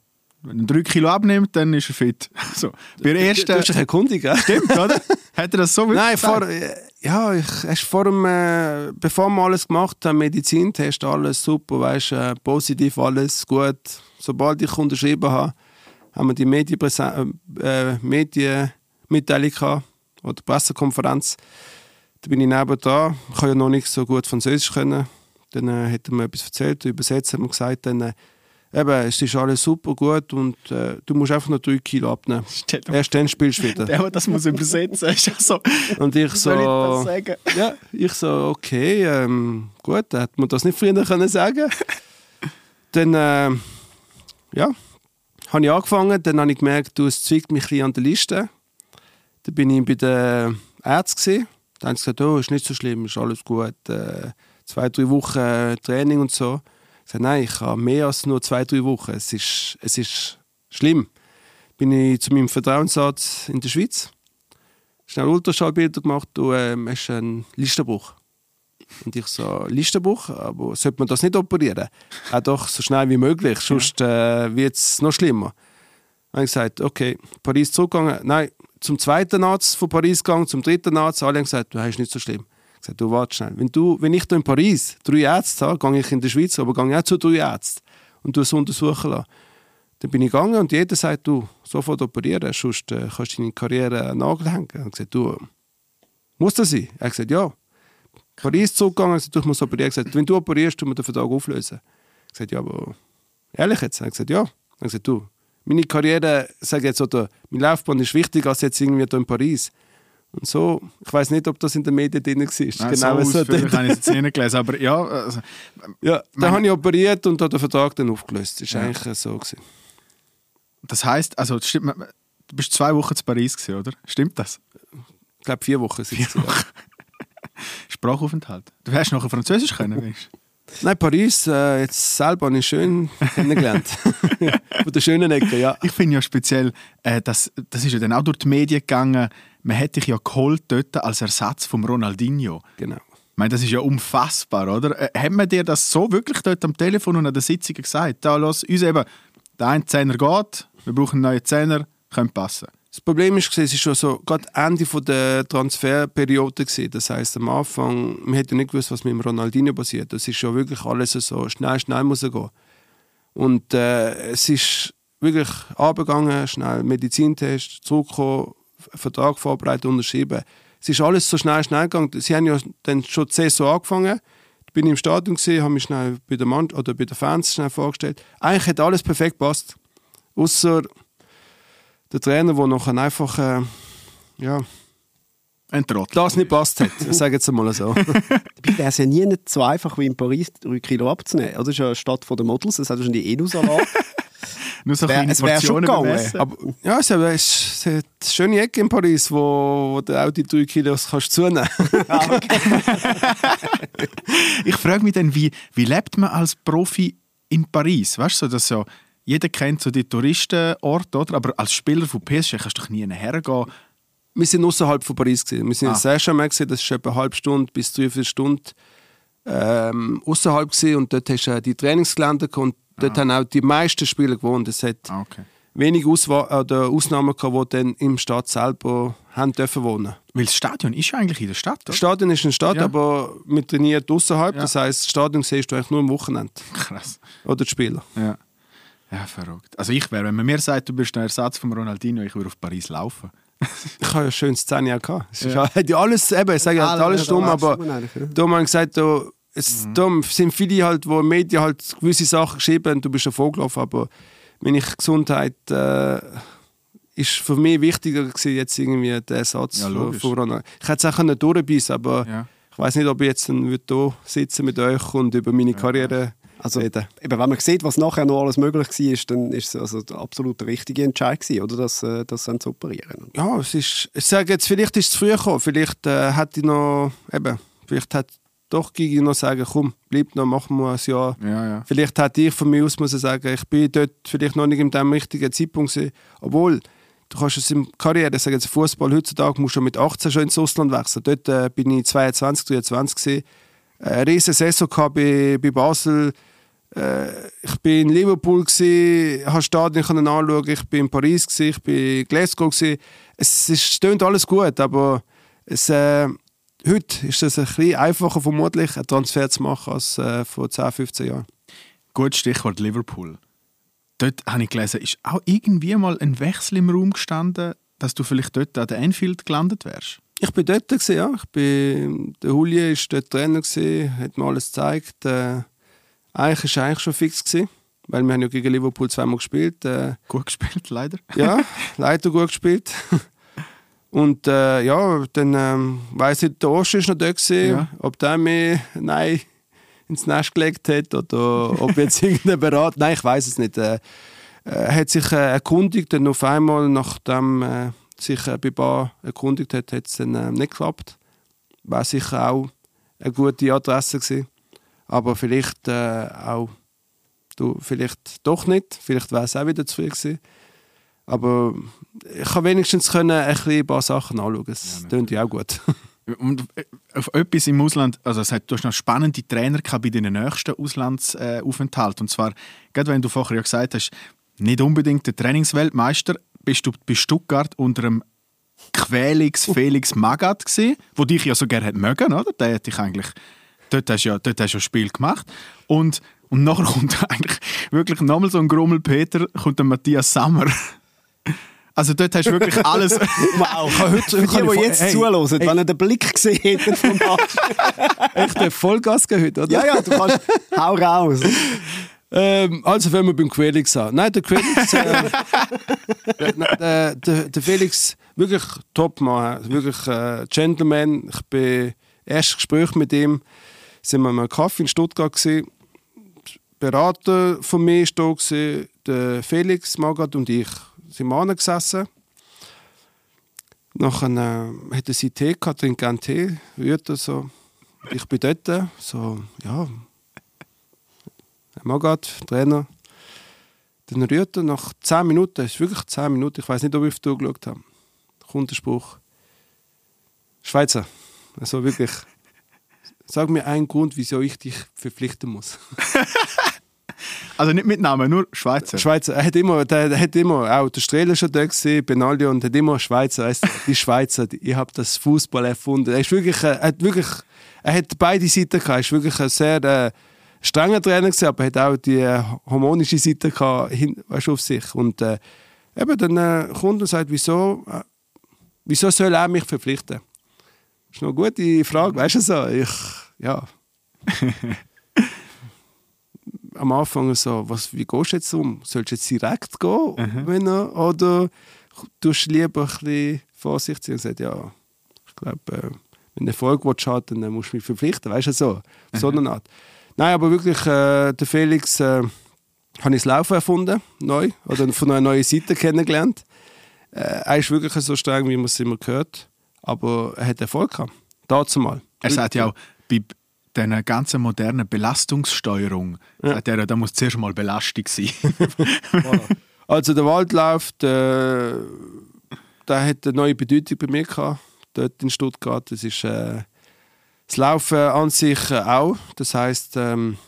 wenn er drei Kilo abnimmt, dann ist er fit. so. Bei der Du ersten... hast dich erkundigt, gell? Stimmt, oder? Hat er das so wirklich Nein, gesagt? vor, äh, ja, ich, erst vor dem, äh, bevor wir alles gemacht haben, Medizintest, alles super, weißt, äh, positiv, alles gut. Sobald ich unterschrieben habe, haben wir die Medienpräsen- äh, äh, Medienmitteilung gehabt, oder Pressekonferenz. Da bin ich neben da. Ich kann ja noch nicht so gut Französisch können. Dann äh, hat er mir etwas erzählt, hat mir gesagt, dann, äh, eben, es ist alles super gut und äh, du musst einfach noch drei Kilo abnehmen. Erst dann spielst du wieder. Der, der das muss übersetzen, ist ja so. Und ich ich so, sagen? ja, ich so, okay, ähm, gut, hätte man das nicht früher können sagen Dann, ähm, ja, habe ich angefangen, dann habe ich gemerkt, du, es zwickt mich ein bisschen an der Liste. Dann bin ich bei den Ärzten. Dann haben sie gesagt, oh, ist nicht so schlimm, ist alles gut. Äh, zwei, drei Wochen äh, Training und so. Ich sagte, nein, ich habe mehr als nur zwei, drei Wochen. Es ist, es ist schlimm. Bin ich zu meinem Vertrauensarzt in der Schweiz schnell Ultraschallbilder gemacht, du ähm, hast einen Listenbruch. Und ich so, Listenbruch, aber sollte man das nicht operieren? Auch doch so schnell wie möglich, sonst äh, wird es noch schlimmer. Dann habe ich gesagt, okay, Paris zurückgegangen. Nein, zum zweiten Arzt von Paris gegangen, zum dritten Arzt. Alle haben gesagt, du hast nicht so schlimm. Ich gesagt, du warte schnell. Wenn, du, wenn ich hier in Paris drei Ärzte habe, gehe ich in der Schweiz, aber gehe ich auch zu drei Ärzten und es untersuchen lassen. Dann bin ich gegangen und jeder sagt, du, sofort operieren, sonst äh, kannst du deine Karriere den Nagel hängen. Ich gesagt, du, muss das sein? Er hat gesagt, ja. Paris zurückgegangen, du musst operieren. Er hat gesagt, wenn du operierst, tun wir den Vertrag auflösen. Ich gesagt, ja, aber ehrlich jetzt? Er hat gesagt, ja. Er hat gesagt, du, meine Karriere, sage jetzt, oder meine Laufbahn ist wichtiger als jetzt irgendwie hier in Paris. Und so, ich weiß nicht, ob das in den Medien drin war. Nein, genau so so. ausführlich habe ich es jetzt nicht gelesen, aber ja, also, Ja, dann habe ich operiert und habe den Vertrag dann aufgelöst. Das war Ja. eigentlich so. Gewesen. das heisst, also, stimmt, du bist zwei Wochen zu Paris gewesen, oder? Stimmt das? Ich glaube, vier Wochen sind es. Sprachaufenthalt. Du hättest nachher Französisch können, weißt du? Nein, Paris, äh, jetzt selber habe ich schön kennengelernt. Von der schönen Ecke, ja. Ich finde ja speziell, äh, das, das ist ja dann auch durch die Medien gegangen, man hätte dich ja geholt dort als Ersatz vom Ronaldinho. Genau. Ich meine, das ist ja unfassbar, oder? Äh, haben wir dir das so wirklich dort am Telefon und an der Sitzung gesagt? Da, los, uns eben, der eine Zehner geht, wir brauchen einen neuen Zehner, könnte passen. Das Problem ist, es war schon so, gerade Ende der Transferperiode. Gewesen. Das heisst, am Anfang, man hätte ja nicht gewusst, was mit dem Ronaldinho passiert. Das ist schon wirklich alles so schnell, schnell muss er gehen. Und äh, es ist wirklich abgegangen, schnell Medizintest, zurückgekommen, Vertrag vorbereitet, unterschrieben. Es ist alles so schnell, schnell gegangen. Sie haben ja dann schon die Saison angefangen. Ich bin im Stadion gesehen, habe mich schnell bei der Mann oder bei den Fans schnell vorgestellt. Eigentlich hat alles perfekt gepasst, außer der Trainer, der nachher einfach äh, ja, Ein Trottel. das nicht passt hat. Ich sage jetzt mal so. Dabei wäre es ja nie nicht so einfach wie in Paris, 3 Kilo abzunehmen. Das ist ja eine Stadt der Models, das hat ja schon die Enusalat. Nur so wär- kleine es wär schon gegangen. Aber ja, es ist- eine schöne Ecke in Paris, wo, wo du auch die drei Kilos kannst zunehmen Ich frage mich dann, wie, wie lebt man als Profi in Paris? Weißt du, so, dass ja, jeder kennt so die Touristenorte, oder? Aber als Spieler von PSG kannst du doch nie hergehen. Wir sind außerhalb von Paris. Gewesen. Wir sind Ah. in Saint-Germain, das ist etwa eine halbe Stunde bis drei, vier Stunden ähm, außerhalb gewesen. und dort hast du die Trainingsgelände und dort haben auch die meisten Spieler gewohnt. Es hat Ah, okay. wenig Auswa oder Ausnahmen gehabt, die dann im Stadt selber haben dürfen wohnen. Weil das Stadion ist ja eigentlich in der Stadt, Das oder? Stadion ist eine Stadt, Ja. aber wir trainieren außerhalb. Ja. Das heisst, das Stadion siehst du eigentlich nur am Wochenende. Krass. Oder die Spieler. Ja. Ja, verrückt. Also ich wäre, wenn man mir sagt, du bist der Ersatz von Ronaldinho, ich würde auf Paris laufen. Ich habe ja schön Szene auch gehabt. Ja. hat ja alles, eben, ich sage ja, hat alles war's aber da haben gesagt, da, es, da sind viele halt, wo Medien halt gewisse Sachen geschrieben haben, du bist ja vorgelaufen, aber meine Gesundheit äh, ist für mich wichtiger gewesen, jetzt irgendwie der Ersatz Ja, von, Ronaldo. Ich hätte es auch können durchbeissen aber Ja. ich weiß nicht, ob ich jetzt dann hier sitzen mit euch und über meine Karriere Also, eben, wenn man sieht, was nachher noch alles möglich war, dann ist es also der absolut richtige Entscheid gewesen, oder? Das, äh, das dann zu operieren. ja, es ist, ich sage jetzt, vielleicht ist es früh gekommen, vielleicht äh, hätte ich noch, eben, vielleicht hätte doch Gigi noch sagen, komm, bleib noch, machen wir ein Jahr. Ja, ja. Vielleicht hätte ich von mir aus muss ich sagen, ich bin dort vielleicht noch nicht in dem richtigen Zeitpunkt gewesen. Obwohl, du kannst es in Karriere, ich sage jetzt Fußball heutzutage, musst du mit 18 schon ins Ausland wechseln. Dort äh, bin ich 22, 23 gewesen. Äh, Eine riesige Saison bei, bei Basel. Äh, ich bin in Liverpool gsi, habe Stadien können anschauen. Ich bin in Paris gsi, ich bin in Glasgow gsi. Es stimmt alles gut, aber es, äh, heute ist es ein bisschen einfacher vermutlich, einen Transfer zu machen als äh, vor 10, 15 Jahren. Gut Stichwort Liverpool. Dort habe ich gelesen, ist auch irgendwie mal ein Wechsel im Raum gestanden, dass du vielleicht dort an der Anfield gelandet wärst. Ich bin dort, gewesen, ja. Ich bin, der Julien war dort Trainer, gewesen, hat mir alles gezeigt. Äh, eigentlich war eigentlich schon fix, gewesen, weil wir haben ja gegen Liverpool zweimal gespielt. Äh, Gut gespielt, leider. ja, leider gut gespielt. Und äh, ja, dann ähm, weiss ich, der Ost ist noch dort, gewesen, Ja. ob der mir nein, ins Nest gelegt hat oder ob jetzt irgendein Berater. Nein, ich weiß es nicht. Äh, er hat sich äh, erkundigt, dann auf einmal, nachdem äh, sich äh, bei Bar erkundigt hat, hat es dann äh, nicht geklappt. War sicher auch eine gute Adresse gewesen. Aber vielleicht äh, auch, du, vielleicht doch nicht. Vielleicht wäre es auch wieder zu früh gewesen. Aber ich kann wenigstens können ein, paar Sachen anschauen. Das klingt ja auch gut. Und äh, auf etwas im Ausland, also es hat, du hast noch spannende Trainer gehabt bei deinen nächsten Auslandsaufenthalten. Und zwar, gerade wenn du vorher ja gesagt hast, nicht unbedingt der Trainingsweltmeister, bist du bei Stuttgart unter einem Quälix Felix Magath gesehen, wo dich ja so gerne mögen, oder? Der hätte ich eigentlich, dort hast du ja, dort hast du ja ein Spiel gemacht und und nachher kommt eigentlich wirklich nochmal so ein Grummel Peter, kommt der Matthias Sammer. Also dort hast du wirklich alles. Wow, ich kann heute, für die, die jetzt hey, zuhören, hey. wenn ihr den Blick gesehen hättet vom Match. Echt ein Vollgas gehört, oder? ja, ja, du kannst, hau raus. Ähm, also fangen wir beim Quelix an. Nein, der Quelix, äh, der, der, der, der Felix, wirklich Top-Mann, wirklich äh, Gentleman. Ich bin erstes Gespräch mit ihm, sind wir mal Kaffee in Stuttgart gesehen. Berater von mir war da, gewesen, der Felix Magath und ich sind wir gesessen. Nachher äh, hatte sie Tee gehabt, trinkt gerne Tee, Rührte so. Ich bin dort, so, ja, Magath, Trainer. Dann rührt er nach 10 Minuten, es ist wirklich 10 Minuten, ich weiß nicht, ob ich auf die Uhr geschaut habe, kommt der Spruch. Schweizer, also wirklich, sag mir einen Grund, wieso ich dich verpflichten muss. Also nicht mit Namen, nur Schweizer. Schweizer, er hat immer, der, der hat immer, auch der Strehler schon da gesehen, Benaglio, und hat immer Schweizer, weißt du, die Schweizer, die, ich habe das Fußball erfunden. Er ist wirklich, er hat wirklich, er hat beide Seiten gehabt, er ist wirklich ein sehr äh, strenger Trainer gewesen, aber er hat auch die äh, harmonische Seite gehabt, hin, weißt, auf sich. Und äh, eben dann äh, kommt und sagt, wieso, äh, wieso soll er mich verpflichten? Das ist noch eine gute Frage, weißt du so, ich, ja. am Anfang so, was, wie gehst du jetzt um? Sollst du jetzt direkt gehen, wenn er, oder tust du lieber ein bisschen vorsichtig sein und sagst, ja, ich glaube, äh, wenn du Erfolg haben, dann musst du mich verpflichten, weißt du, so, so eine Art. Nein, aber wirklich, äh, der Felix, äh, habe ich das Laufen erfunden, neu, oder von einer neuen Seite kennengelernt. Äh, er ist wirklich so streng, wie man es immer gehört, aber er hat Erfolg gehabt, dazu mal. Er sagt ja auch, bei dieser ganzen modernen Belastungssteuerung, sagt er, ja, da muss zuerst mal Belastung sein. Also der Waldlauf, der, der hat eine neue Bedeutung bei mir gehabt, dort in Stuttgart. Das ist äh, das Laufen an sich äh, auch. Das heißt, ähm,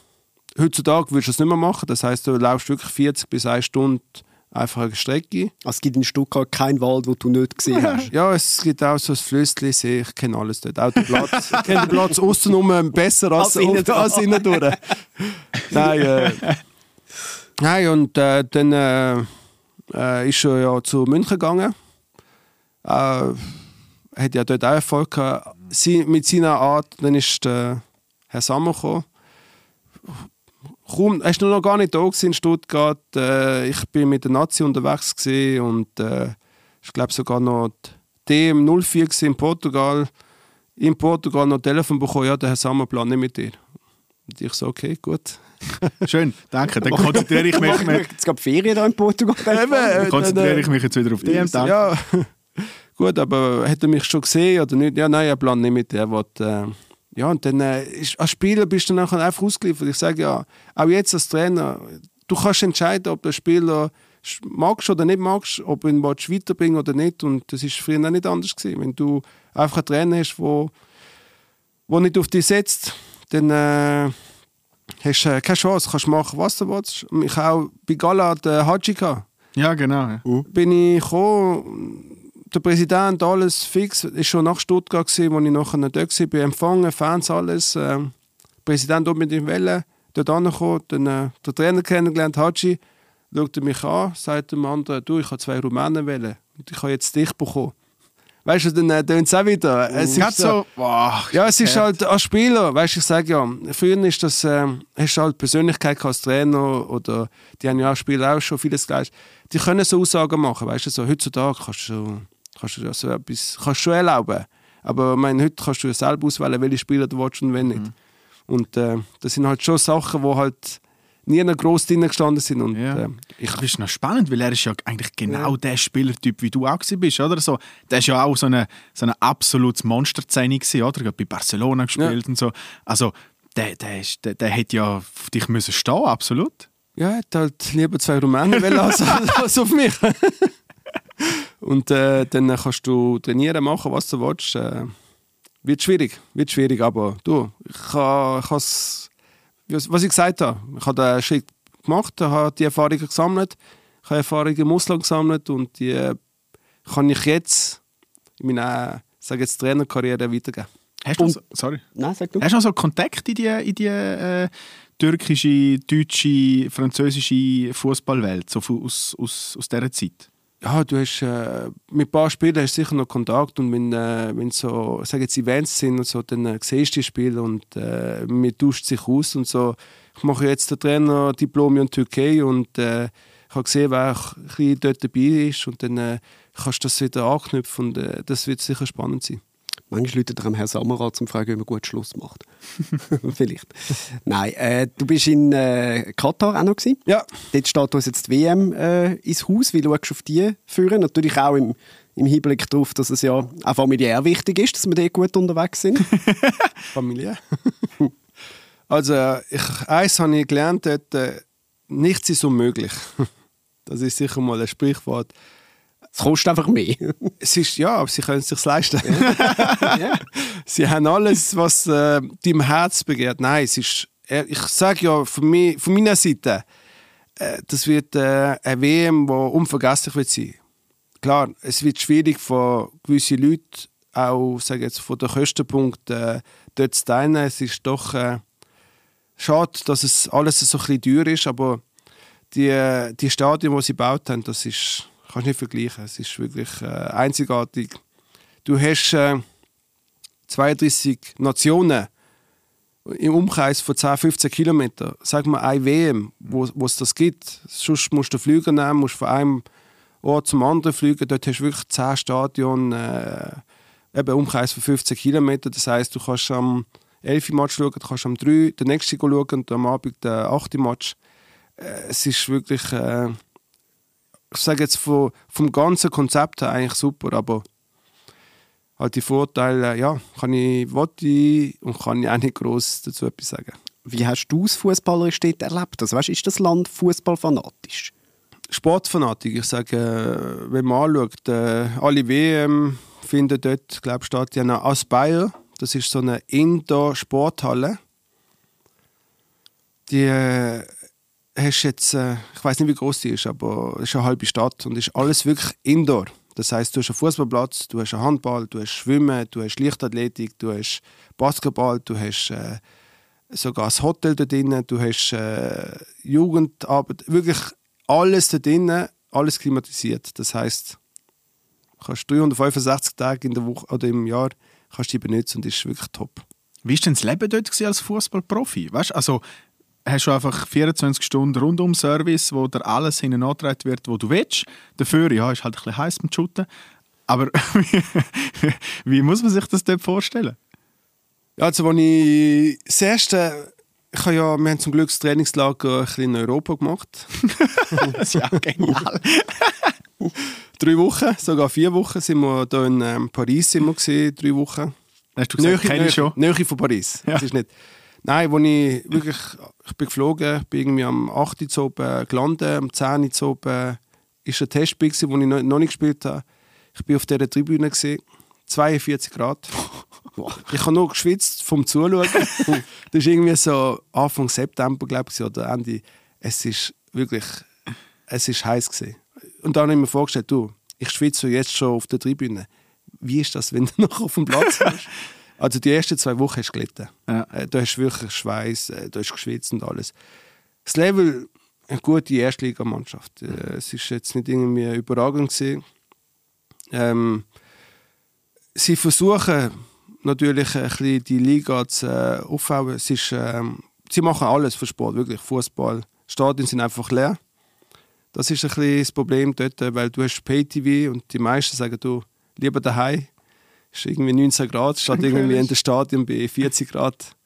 heutzutage würdest du es nicht mehr machen. Das heißt, du laufst wirklich 40 bis 1 Stunde einfach eine Strecke. Also es gibt in Stuttgart keinen Wald, wo du nicht gesehen hast. Ja, es gibt auch so ein Flüssli, See, ich kenne alles dort. Auch den Platz, ich kenne den Platz außenrum besser als, Als innen innen, als innen durch. Nein, äh, nein, und äh, dann äh, äh, ist er ja zu München gegangen. Äh, hat ja dort auch Erfolg gehabt. Sie, mit seiner Art, dann ist der Herr Sammer gekommen. Kaum, er war noch gar nicht da in Stuttgart. Äh, ich bin mit der Nazi unterwegs und äh, ich glaube sogar noch die DM04 gewesen in Portugal. In Portugal noch Telefon bekommen, ja, der Herr Sammer plant nicht mit dir. Und ich so, okay, gut. Schön, danke. Dann konzentriere ich mich, mehr- Es gab Ferien da in Portugal. Eben, äh, dann konzentriere ich mich jetzt wieder auf den. Danke. Ja, gut, aber hat er mich schon gesehen oder nicht? Ja, nein, er plant nicht mit dir. Er will, äh, ja, und dann äh, ist, als Spieler bist du dann nachher einfach ausgeliefert. Ich sage ja, auch jetzt als Trainer, du kannst entscheiden, ob der Spieler magst oder nicht magst, ob du ihn weiterbringen oder nicht. Und das ist früher auch nicht anders gewesen. Wenn du einfach einen Trainer hast, wo, wo nicht auf dich setzt, dann äh, hast du äh, keine Chance. Kannst machen, was du willst. Ich habe auch bei Gala den Haji gehabt Ja, genau. Ja. bin ich gekommen, der Präsident, alles fix, ist schon nach Stuttgart gewesen, wo ich nachher dort war, bei Empfangen, Fans, alles. Der Präsident unbedingt Welle, dort angekommen, dann äh, der Trainer kennengelernt, Haji, schaute mich an, sagte dem anderen, du, ich habe zwei Rumänen wählen und ich habe jetzt dich bekommen. Weißt du, dann äh, tönt es auch wieder. Es ist so, boah, ja, es ist halt als Spieler, weißt du, ich sage ja, früher ist das, ähm, hast du halt Persönlichkeit als Trainer oder die haben ja als Spieler auch schon vieles geleistet. Die können so Aussagen machen, weißt du, so heutzutage kannst du, kannst du ja so etwas, kannst du schon erlauben. Aber ich meine, heute kannst du ja selber auswählen, welche Spieler du willst und wenn nicht. Mhm. Und äh, das sind halt schon Sachen, die halt nie noch gross drin gestanden sind. Und, Ja. äh, ich, Das ist noch spannend, weil er ist ja eigentlich genau der Spielertyp, wie du auch bist, oder? So, der ist ja auch so eine, so eine absolutes Monsterzähne gewesen, oder? Er hat bei Barcelona gespielt und so. Also, der, der, ist, der, der hätte ja auf dich müssen stehen, absolut. Ja, er hat halt lieber zwei Rumänen wollen als, als auf mich. Und äh, dann kannst du trainieren, machen, was du willst. Äh, wird schwierig, wird schwierig, aber du, ich habe ich has, was ich gesagt habe, ich habe den Schritt gemacht, habe die Erfahrungen gesammelt, ich habe Erfahrungen im Ausland gesammelt und die äh, kann ich jetzt in meiner sage jetzt, Trainerkarriere weitergeben. Hast du, noch so, sorry. Nein, sag du. Hast du noch so Kontakt in die, in die äh, türkische, deutsche, französische Fußballwelt, so von- aus, aus, aus dieser Zeit? Ja, du hast äh, mit ein paar Spielern hast sicher noch Kontakt und wenn, äh, wenn so, sag jetzt Events sind und so, dann äh, siehst du die Spiele und äh, man tauscht sich aus und so. Ich mache jetzt den Trainer Diplom in Türkei und äh, ich habe gesehen, wer ein bisschen dort dabei ist und dann äh, kannst du das wieder anknüpfen und äh, das wird sicher spannend sein. Manchmal Leute am Herrn um zu fragen, wie man gut Schluss macht. Vielleicht. Nein, äh, du bist in äh, Katar auch noch gewesen. Ja, Dort steht uns jetzt die WM äh, ins Haus. Wie schaust du auf die führen? Natürlich auch im, im Hinblick darauf, dass es ja auch familiär wichtig ist, dass wir dort gut unterwegs sind. Familie. also, äh, ich, eins habe ich gelernt, dort, äh, nichts ist unmöglich. Das ist sicher mal ein Sprichwort. Es kostet einfach mehr. Es ist, ja, aber sie können es sich leisten. Sie haben alles, was äh, deinem Herz begehrt. Nein, es ist, äh, ich sage ja von, mir, von meiner Seite, äh, das wird äh, eine WM, die unvergesslich wird sein. Klar, es wird schwierig für gewisse Leute, auch sage jetzt, von den Kostenpunkt äh, dort zu teilen. Es ist doch äh, schade, dass es alles so ein bisschen teuer ist, aber die, äh, die Stadien, die sie gebaut haben, das ist, kannst nicht vergleichen. Es ist wirklich äh, einzigartig. Du hast äh, 32 Nationen im Umkreis von 10, 15 Kilometern. Sag mal, eine WM, wo es das gibt. Sonst musst du Flüge nehmen, musst von einem Ort zum anderen fliegen. Dort hast du wirklich 10 Stadien, äh, eben Umkreis von 15 Kilometern. Das heißt, du kannst am 11. Match schauen, du kannst am 3. den nächsten schauen und am Abend den 8. Match. Äh, es ist wirklich, äh, ich sage jetzt vom, vom ganzen Konzept her eigentlich super, aber halt die Vorteile, ja, kann ich, wollte und kann ich auch nicht gross dazu etwas sagen. Wie hast du es fußballerisch dort erlebt? Also, weißt, ist das Land fußballfanatisch? Sportfanatik, ich sage, äh, wenn man anschaut, äh, alle WM finden dort, glaube ich, statt ja noch Aspire, das ist so eine Indoor-Sporthalle. Die äh, hast jetzt, äh, ich weiß nicht, wie groß die ist, aber es ist eine halbe Stadt und ist alles wirklich Indoor. Das heißt, du hast einen Fußballplatz, du hast einen Handball, du hast Schwimmen, du hast Leichtathletik, du hast Basketball, du hast äh, sogar das Hotel da drin, du hast äh, Jugendarbeit, wirklich alles da drin, alles klimatisiert. Das heißt, du kannst 365 Tage in der Woche oder im Jahr kannst du die benutzen und ist wirklich top. Wie war denn das Leben dort als Fußballprofi? Weißt also hast du einfach 24 Stunden Rundum-Service, wo dir alles hinten angetragen wird, wo du willst. Dafür, ja, ist halt ein bisschen heiß mit Shooten. Aber wie, muss man sich das dort vorstellen? Also, als ich das erste, ich habe ja, wir haben zum Glück das Trainingslager ein bisschen in Europa gemacht. Das ist ja genial. drei Wochen, sogar vier Wochen sind wir hier in ähm, Paris sind wir gewesen, drei Wochen. Hast du gesagt, kenn ich schon. Nähe von Paris. Ja. Das ist nicht. Nein, wo ich wirklich, ich bin geflogen, ich bin irgendwie am 8. Uhr oben gelandet, am 10. Uhr oben ist ein Testspiel gewesen, wo ich noch, nicht gespielt habe. Ich bin auf dieser Tribüne gesehen, 42 Grad. Ich habe nur geschwitzt vom Zuschauen. das ist irgendwie so Anfang September, glaube ich, oder Ende. Es ist wirklich, es ist heiß gewesen. Und dann habe ich mir vorgestellt, du, ich schwitze jetzt schon auf der Tribüne. Wie ist das, wenn du noch auf dem Platz bist? Also die ersten zwei Wochen hast du gelitten. Ja. Äh, Du hast wirklich Schweiß, äh, du hast geschwitzt und alles. Das Level, eine gute Erstligamannschaft. Äh, Es ist jetzt nicht irgendwie überragend gewesen. Ähm, sie versuchen natürlich ein bisschen die Liga zu äh, aufbauen. Es ist, ähm, sie machen alles für Sport, wirklich Fußball. Stadien sind einfach leer. Das ist ein bisschen das Problem dort, äh, weil du hast Pay-TV und die meisten sagen, du, lieber daheim. Es ist irgendwie 19 Grad, statt irgendwie in der Stadion bei 40 Grad.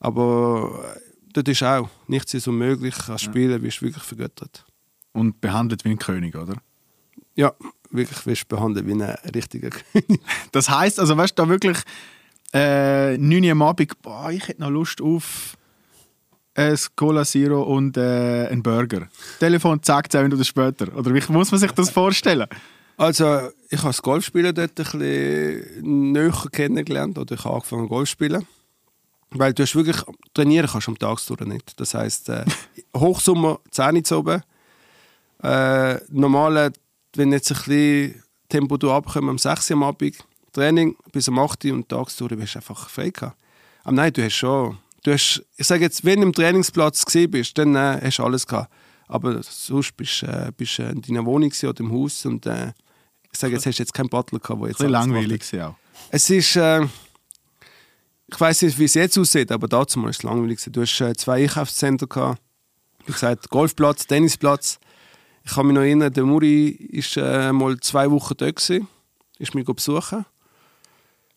Aber äh, dort ist auch nichts ist unmöglich. Als Spieler wirst du wirklich vergöttert. Und behandelt wie ein König, oder? Ja, wirklich wirst du behandelt wie ein richtiger König. Das heisst, also weißt du, da wirklich äh, 9 Uhr am Abend, boah, ich hätte noch Lust auf ein Cola Zero und äh, einen Burger. Telefon, zack, 10 Minuten später. Oder wie muss man sich das vorstellen? Also, ich habe das Golfspielen dort ein bisschen näher kennengelernt. Oder ich habe angefangen Golf zu spielen. Weil du hast wirklich, trainieren kannst am Tag durch nicht. Das heisst, äh, Hochsommer 10 Uhr zu oben. Äh, normal, wenn jetzt ein bisschen Tempo du abkommen am 6 Uhr am Abend, Training bis am 8 Uhr und tagsüber bist du einfach frei gehabt. Aber nein, du hast schon, du hast, ich sage jetzt, wenn du im Trainingsplatz gesehen bist, dann äh, hast du alles gehabt. Aber sonst bist du äh, bist, äh, in deiner Wohnung oder im Haus und äh, ich sage jetzt, hast du jetzt keinen Butler gehabt, der jetzt Ein langweilig gewesen auch. Es ist, äh, ich weiß nicht, wie es jetzt aussieht, aber dazu war es langweilig. Du hast äh, zwei Einkaufszentren gehabt. Wie gesagt, Golfplatz, Tennisplatz. Ich kann mich noch erinnern, der Muri ist äh, mal zwei Wochen dort gewesen, ist mich besuchen.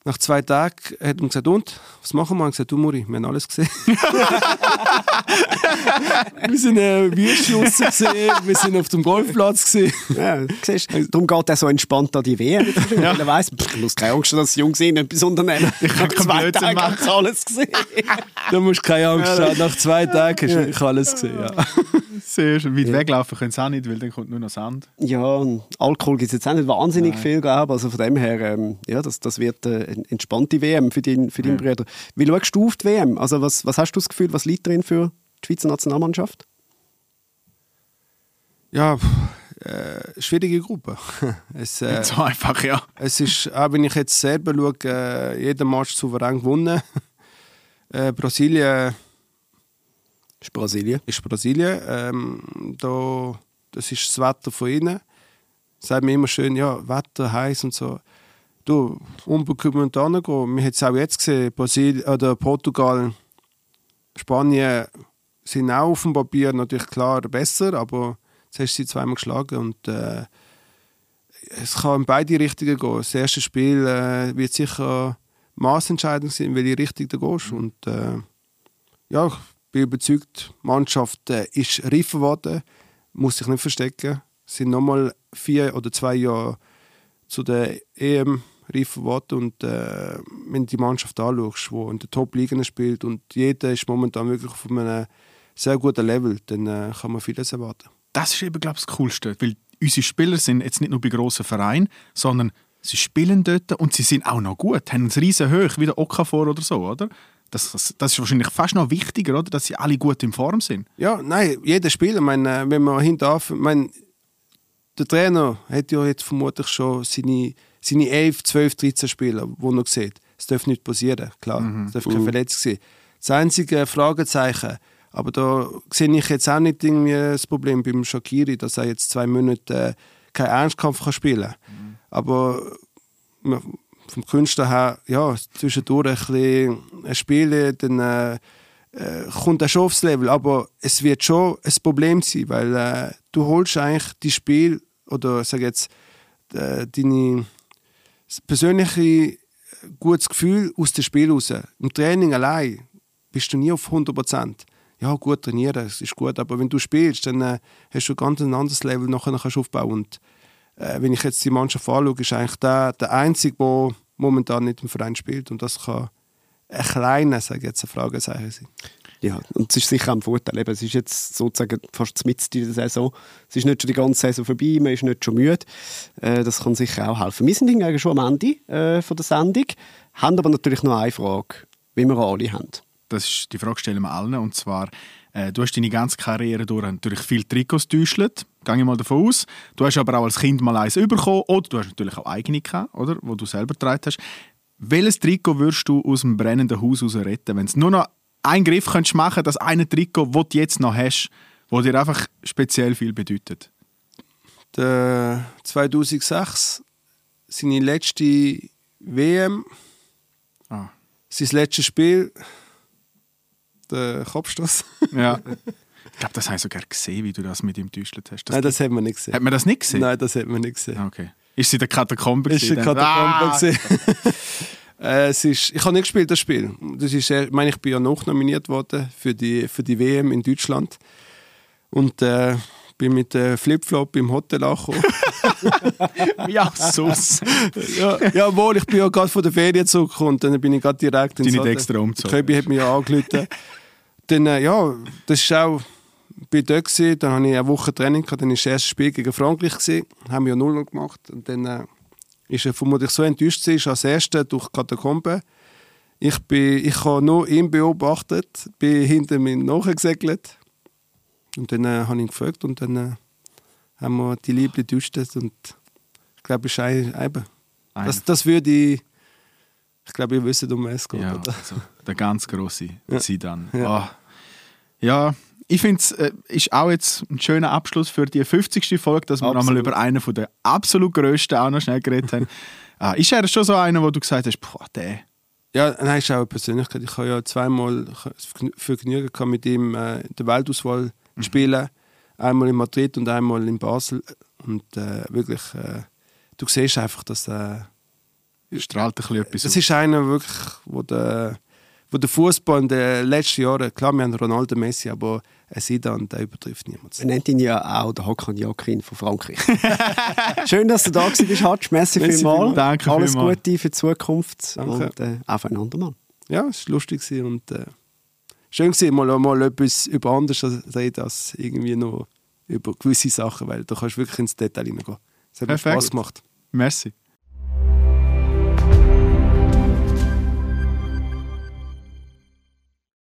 Nach zwei Tagen hat er gesagt, und, was machen wir? Ich habe gesagt, du Muri, wir haben alles gesehen. wir sind äh, draussen gesehen, wir sind auf dem Golfplatz gesehen. Ja, siehst, darum geht er so entspannt an die WM. Weil er weiss, ich muss keine Angst haben, dass die Jungs sind, etwas unternehmen. Ich keinen zwei Tage machen. alles gesehen. Da musst du keine Angst haben. Nach zwei Tagen hast du wirklich alles gesehen. Ja. Sehr schön. Weit weglaufen können sie auch nicht, weil dann kommt nur noch Sand. Ja, und Alkohol gibt es jetzt auch nicht wahnsinnig viel, glaube ich. Also von dem her, ähm, ja, das, das wird äh, entspannte WM für, dein, für deinen Bruder. Wie schaust du auf die WM? Also was, was hast du das Gefühl, was liegt drin für die Schweizer Nationalmannschaft? Ja, äh, schwierige Gruppe. Es, äh, Nicht so einfach, ja. es ist, auch wenn ich jetzt selber schaue, äh, jeden Match souverän gewonnen. Äh, Brasilien ist Brasilien. ist Brasilien. Ähm, da, das ist das Wetter von ihnen. Sagt mir immer schön, ja, Wetter, heiß und so. Du, unbekümmert gehen. Wir haben es auch jetzt gesehen, Brasilien, oder Portugal, Spanien sind auch auf dem Papier natürlich klar besser, aber jetzt hast du sie zweimal geschlagen und äh, es kann in beide Richtungen gehen. Das erste Spiel äh, wird sicher maßentscheidend sein, in welche Richtung du gehst. Und äh, ja, ich bin überzeugt, die Mannschaft äh, ist reifer geworden, muss sich nicht verstecken. Es sind nochmal vier oder zwei Jahre zu der EM reifer geworden. Und äh, wenn du die Mannschaft anschaust, die in der Top-Ligen spielt und jeder ist momentan wirklich auf einem sehr guten Level, dann äh, kann man vieles erwarten. Das ist eben, glaube ich, das Coolste. Weil unsere Spieler sind jetzt nicht nur bei grossen Vereinen, sondern sie spielen dort und sie sind auch noch gut. Haben einen riesen Höch, wie der Okafor oder so, oder? Das, das, das ist wahrscheinlich fast noch wichtiger, oder? Dass sie alle gut in Form sind. Ja, nein, jeder Spieler, ich meine, wenn man hinten meine, der Trainer hat ja jetzt vermutlich schon seine, seine 11, 12, 13 Spieler, die er sieht. Es darf nicht passieren, klar. Es darf keine Verletzung sein. Das einzige Fragezeichen, aber da sehe ich jetzt auch nicht irgendwie das Problem beim Shakiri, dass er jetzt zwei Monate äh, keinen Ernstkampf kann spielen kann. Aber man- vom Künstler her, ja, zwischendurch ein bisschen spielen, dann äh, äh, kommt er schon aufs Level. Aber es wird schon ein Problem sein, weil äh, du holst eigentlich die Spiel oder sag jetzt äh, deine persönliche gutes Gefühl aus dem Spiel raus. Im Training allein bist du nie auf 100 Prozent. Ja, gut trainieren, es ist gut, aber wenn du spielst, dann äh, hast du ganz ein anderes Level nachher kannst du aufbauen. Und äh, wenn ich jetzt die Mannschaft anschaue, ist eigentlich der, der Einzige, der momentan nicht im Verein spielt. Und das kann ein kleiner, sage ich jetzt, ein Fragezeichen sein. Ja, und es ist sicher ein Vorteil. Eben, es ist jetzt sozusagen fast mitten in der Saison. Es ist nicht schon die ganze Saison vorbei, man ist nicht schon müde. Äh, das kann sicher auch helfen. Wir sind hingegen schon am Ende äh, von der Sendung, haben aber natürlich noch eine Frage, wie wir alle haben. Das ist, die Frage stellen wir allen. Und zwar, äh, du hast deine ganze Karriere durch natürlich viele Trikots getäuscht. Gehe ich mal davon aus. Du hast aber auch als Kind mal eins bekommen. Oder du hast natürlich auch eigene gehabt, oder? Wo du selber getragen hast. Welches Trikot würdest du aus dem brennenden Haus raus retten? Wenn es nur noch einen Griff könntest machen das eine Trikot, das du jetzt noch hast, wo dir einfach speziell viel bedeutet. Der 2006, seine letzte WM, Ah. sein letztes Spiel, der Kopfstoß. Ja. ich glaube, das habe ich sogar gesehen, wie du das mit ihm getäuscht hast. Das Nein, das hat man nicht gesehen. hat man das nicht gesehen? Nein, das hat man nicht gesehen. Ah, Okay. Ist sie der Katakombe? Ist eine dann? Katakombe Ah! äh, es ist, ich habe nicht gespielt, das Spiel. Das ist, äh, ich meine, ich bin ja noch nominiert worden für die, für die WM in Deutschland. Und äh, bin mit äh, Flipflop im Hotel angekommen. Auch sonst. ja, jawohl, ich bin ja gerade von der Ferien zurückgekommen und dann bin ich gerade direkt ins Hotel. extra umgezogen. Köbi hat mich ja angerufen. dann, äh, ja, das ist auch, ich bin dort gewesen, dann hatte ich eine Woche Training, gehabt, dann war das erste Spiel gegen Frankreich, gewesen, haben wir ja 0 gemacht und dann äh, ist er vermutlich so enttäuscht ist als Erster durch die Katakombe. Ich, bin, ich habe nur ihn beobachtet, bin hinter mir nachgesegelt und dann äh, habe ich ihn gefragt und dann äh, haben wir die Liebe gedüstet und ich glaube, es ist ein, eben, das, das würde ich, ich glaube, ihr wisst, um was es geht. Ja, also, der ganz große Ja. Zidane. Ja. Ja, ja ich finde es äh, ist auch jetzt ein schöner Abschluss für die 50. Folge, dass wir Absolut. nochmal über einen von der absolut grössten auch noch schnell geredet haben. ah, ist er schon so einer, wo du gesagt hast, boah, der. Ja, nein, ist auch eine Persönlichkeit. Ich habe ja zweimal Vergnügen gehabt, mit ihm äh, in der Weltauswahl zu spielen. Einmal in Madrid und einmal in Basel. Und äh, wirklich, äh, du siehst einfach, dass äh, Strahlt ein bisschen etwas das ist einer wirklich, wo der, wo der Fußball in den letzten Jahren, klar, wir haben Ronaldo Messi, aber ein Zidane, der übertrifft niemand. Man nennt ihn ja auch der Hakan Jakin von Frankreich. Schön, dass du da bist, Hatsch. Merci, Merci vielmals. Danke Alles vielmals. Gute für die Zukunft Danke. und äh, auf ein andermal. Ja, es war lustig und äh, schön gewesen, mal, mal etwas über anderes reden als irgendwie nur über gewisse Sachen, weil da kannst du wirklich ins Detail hineingehen. Es hat mir Perfekt. Spaß gemacht. Merci.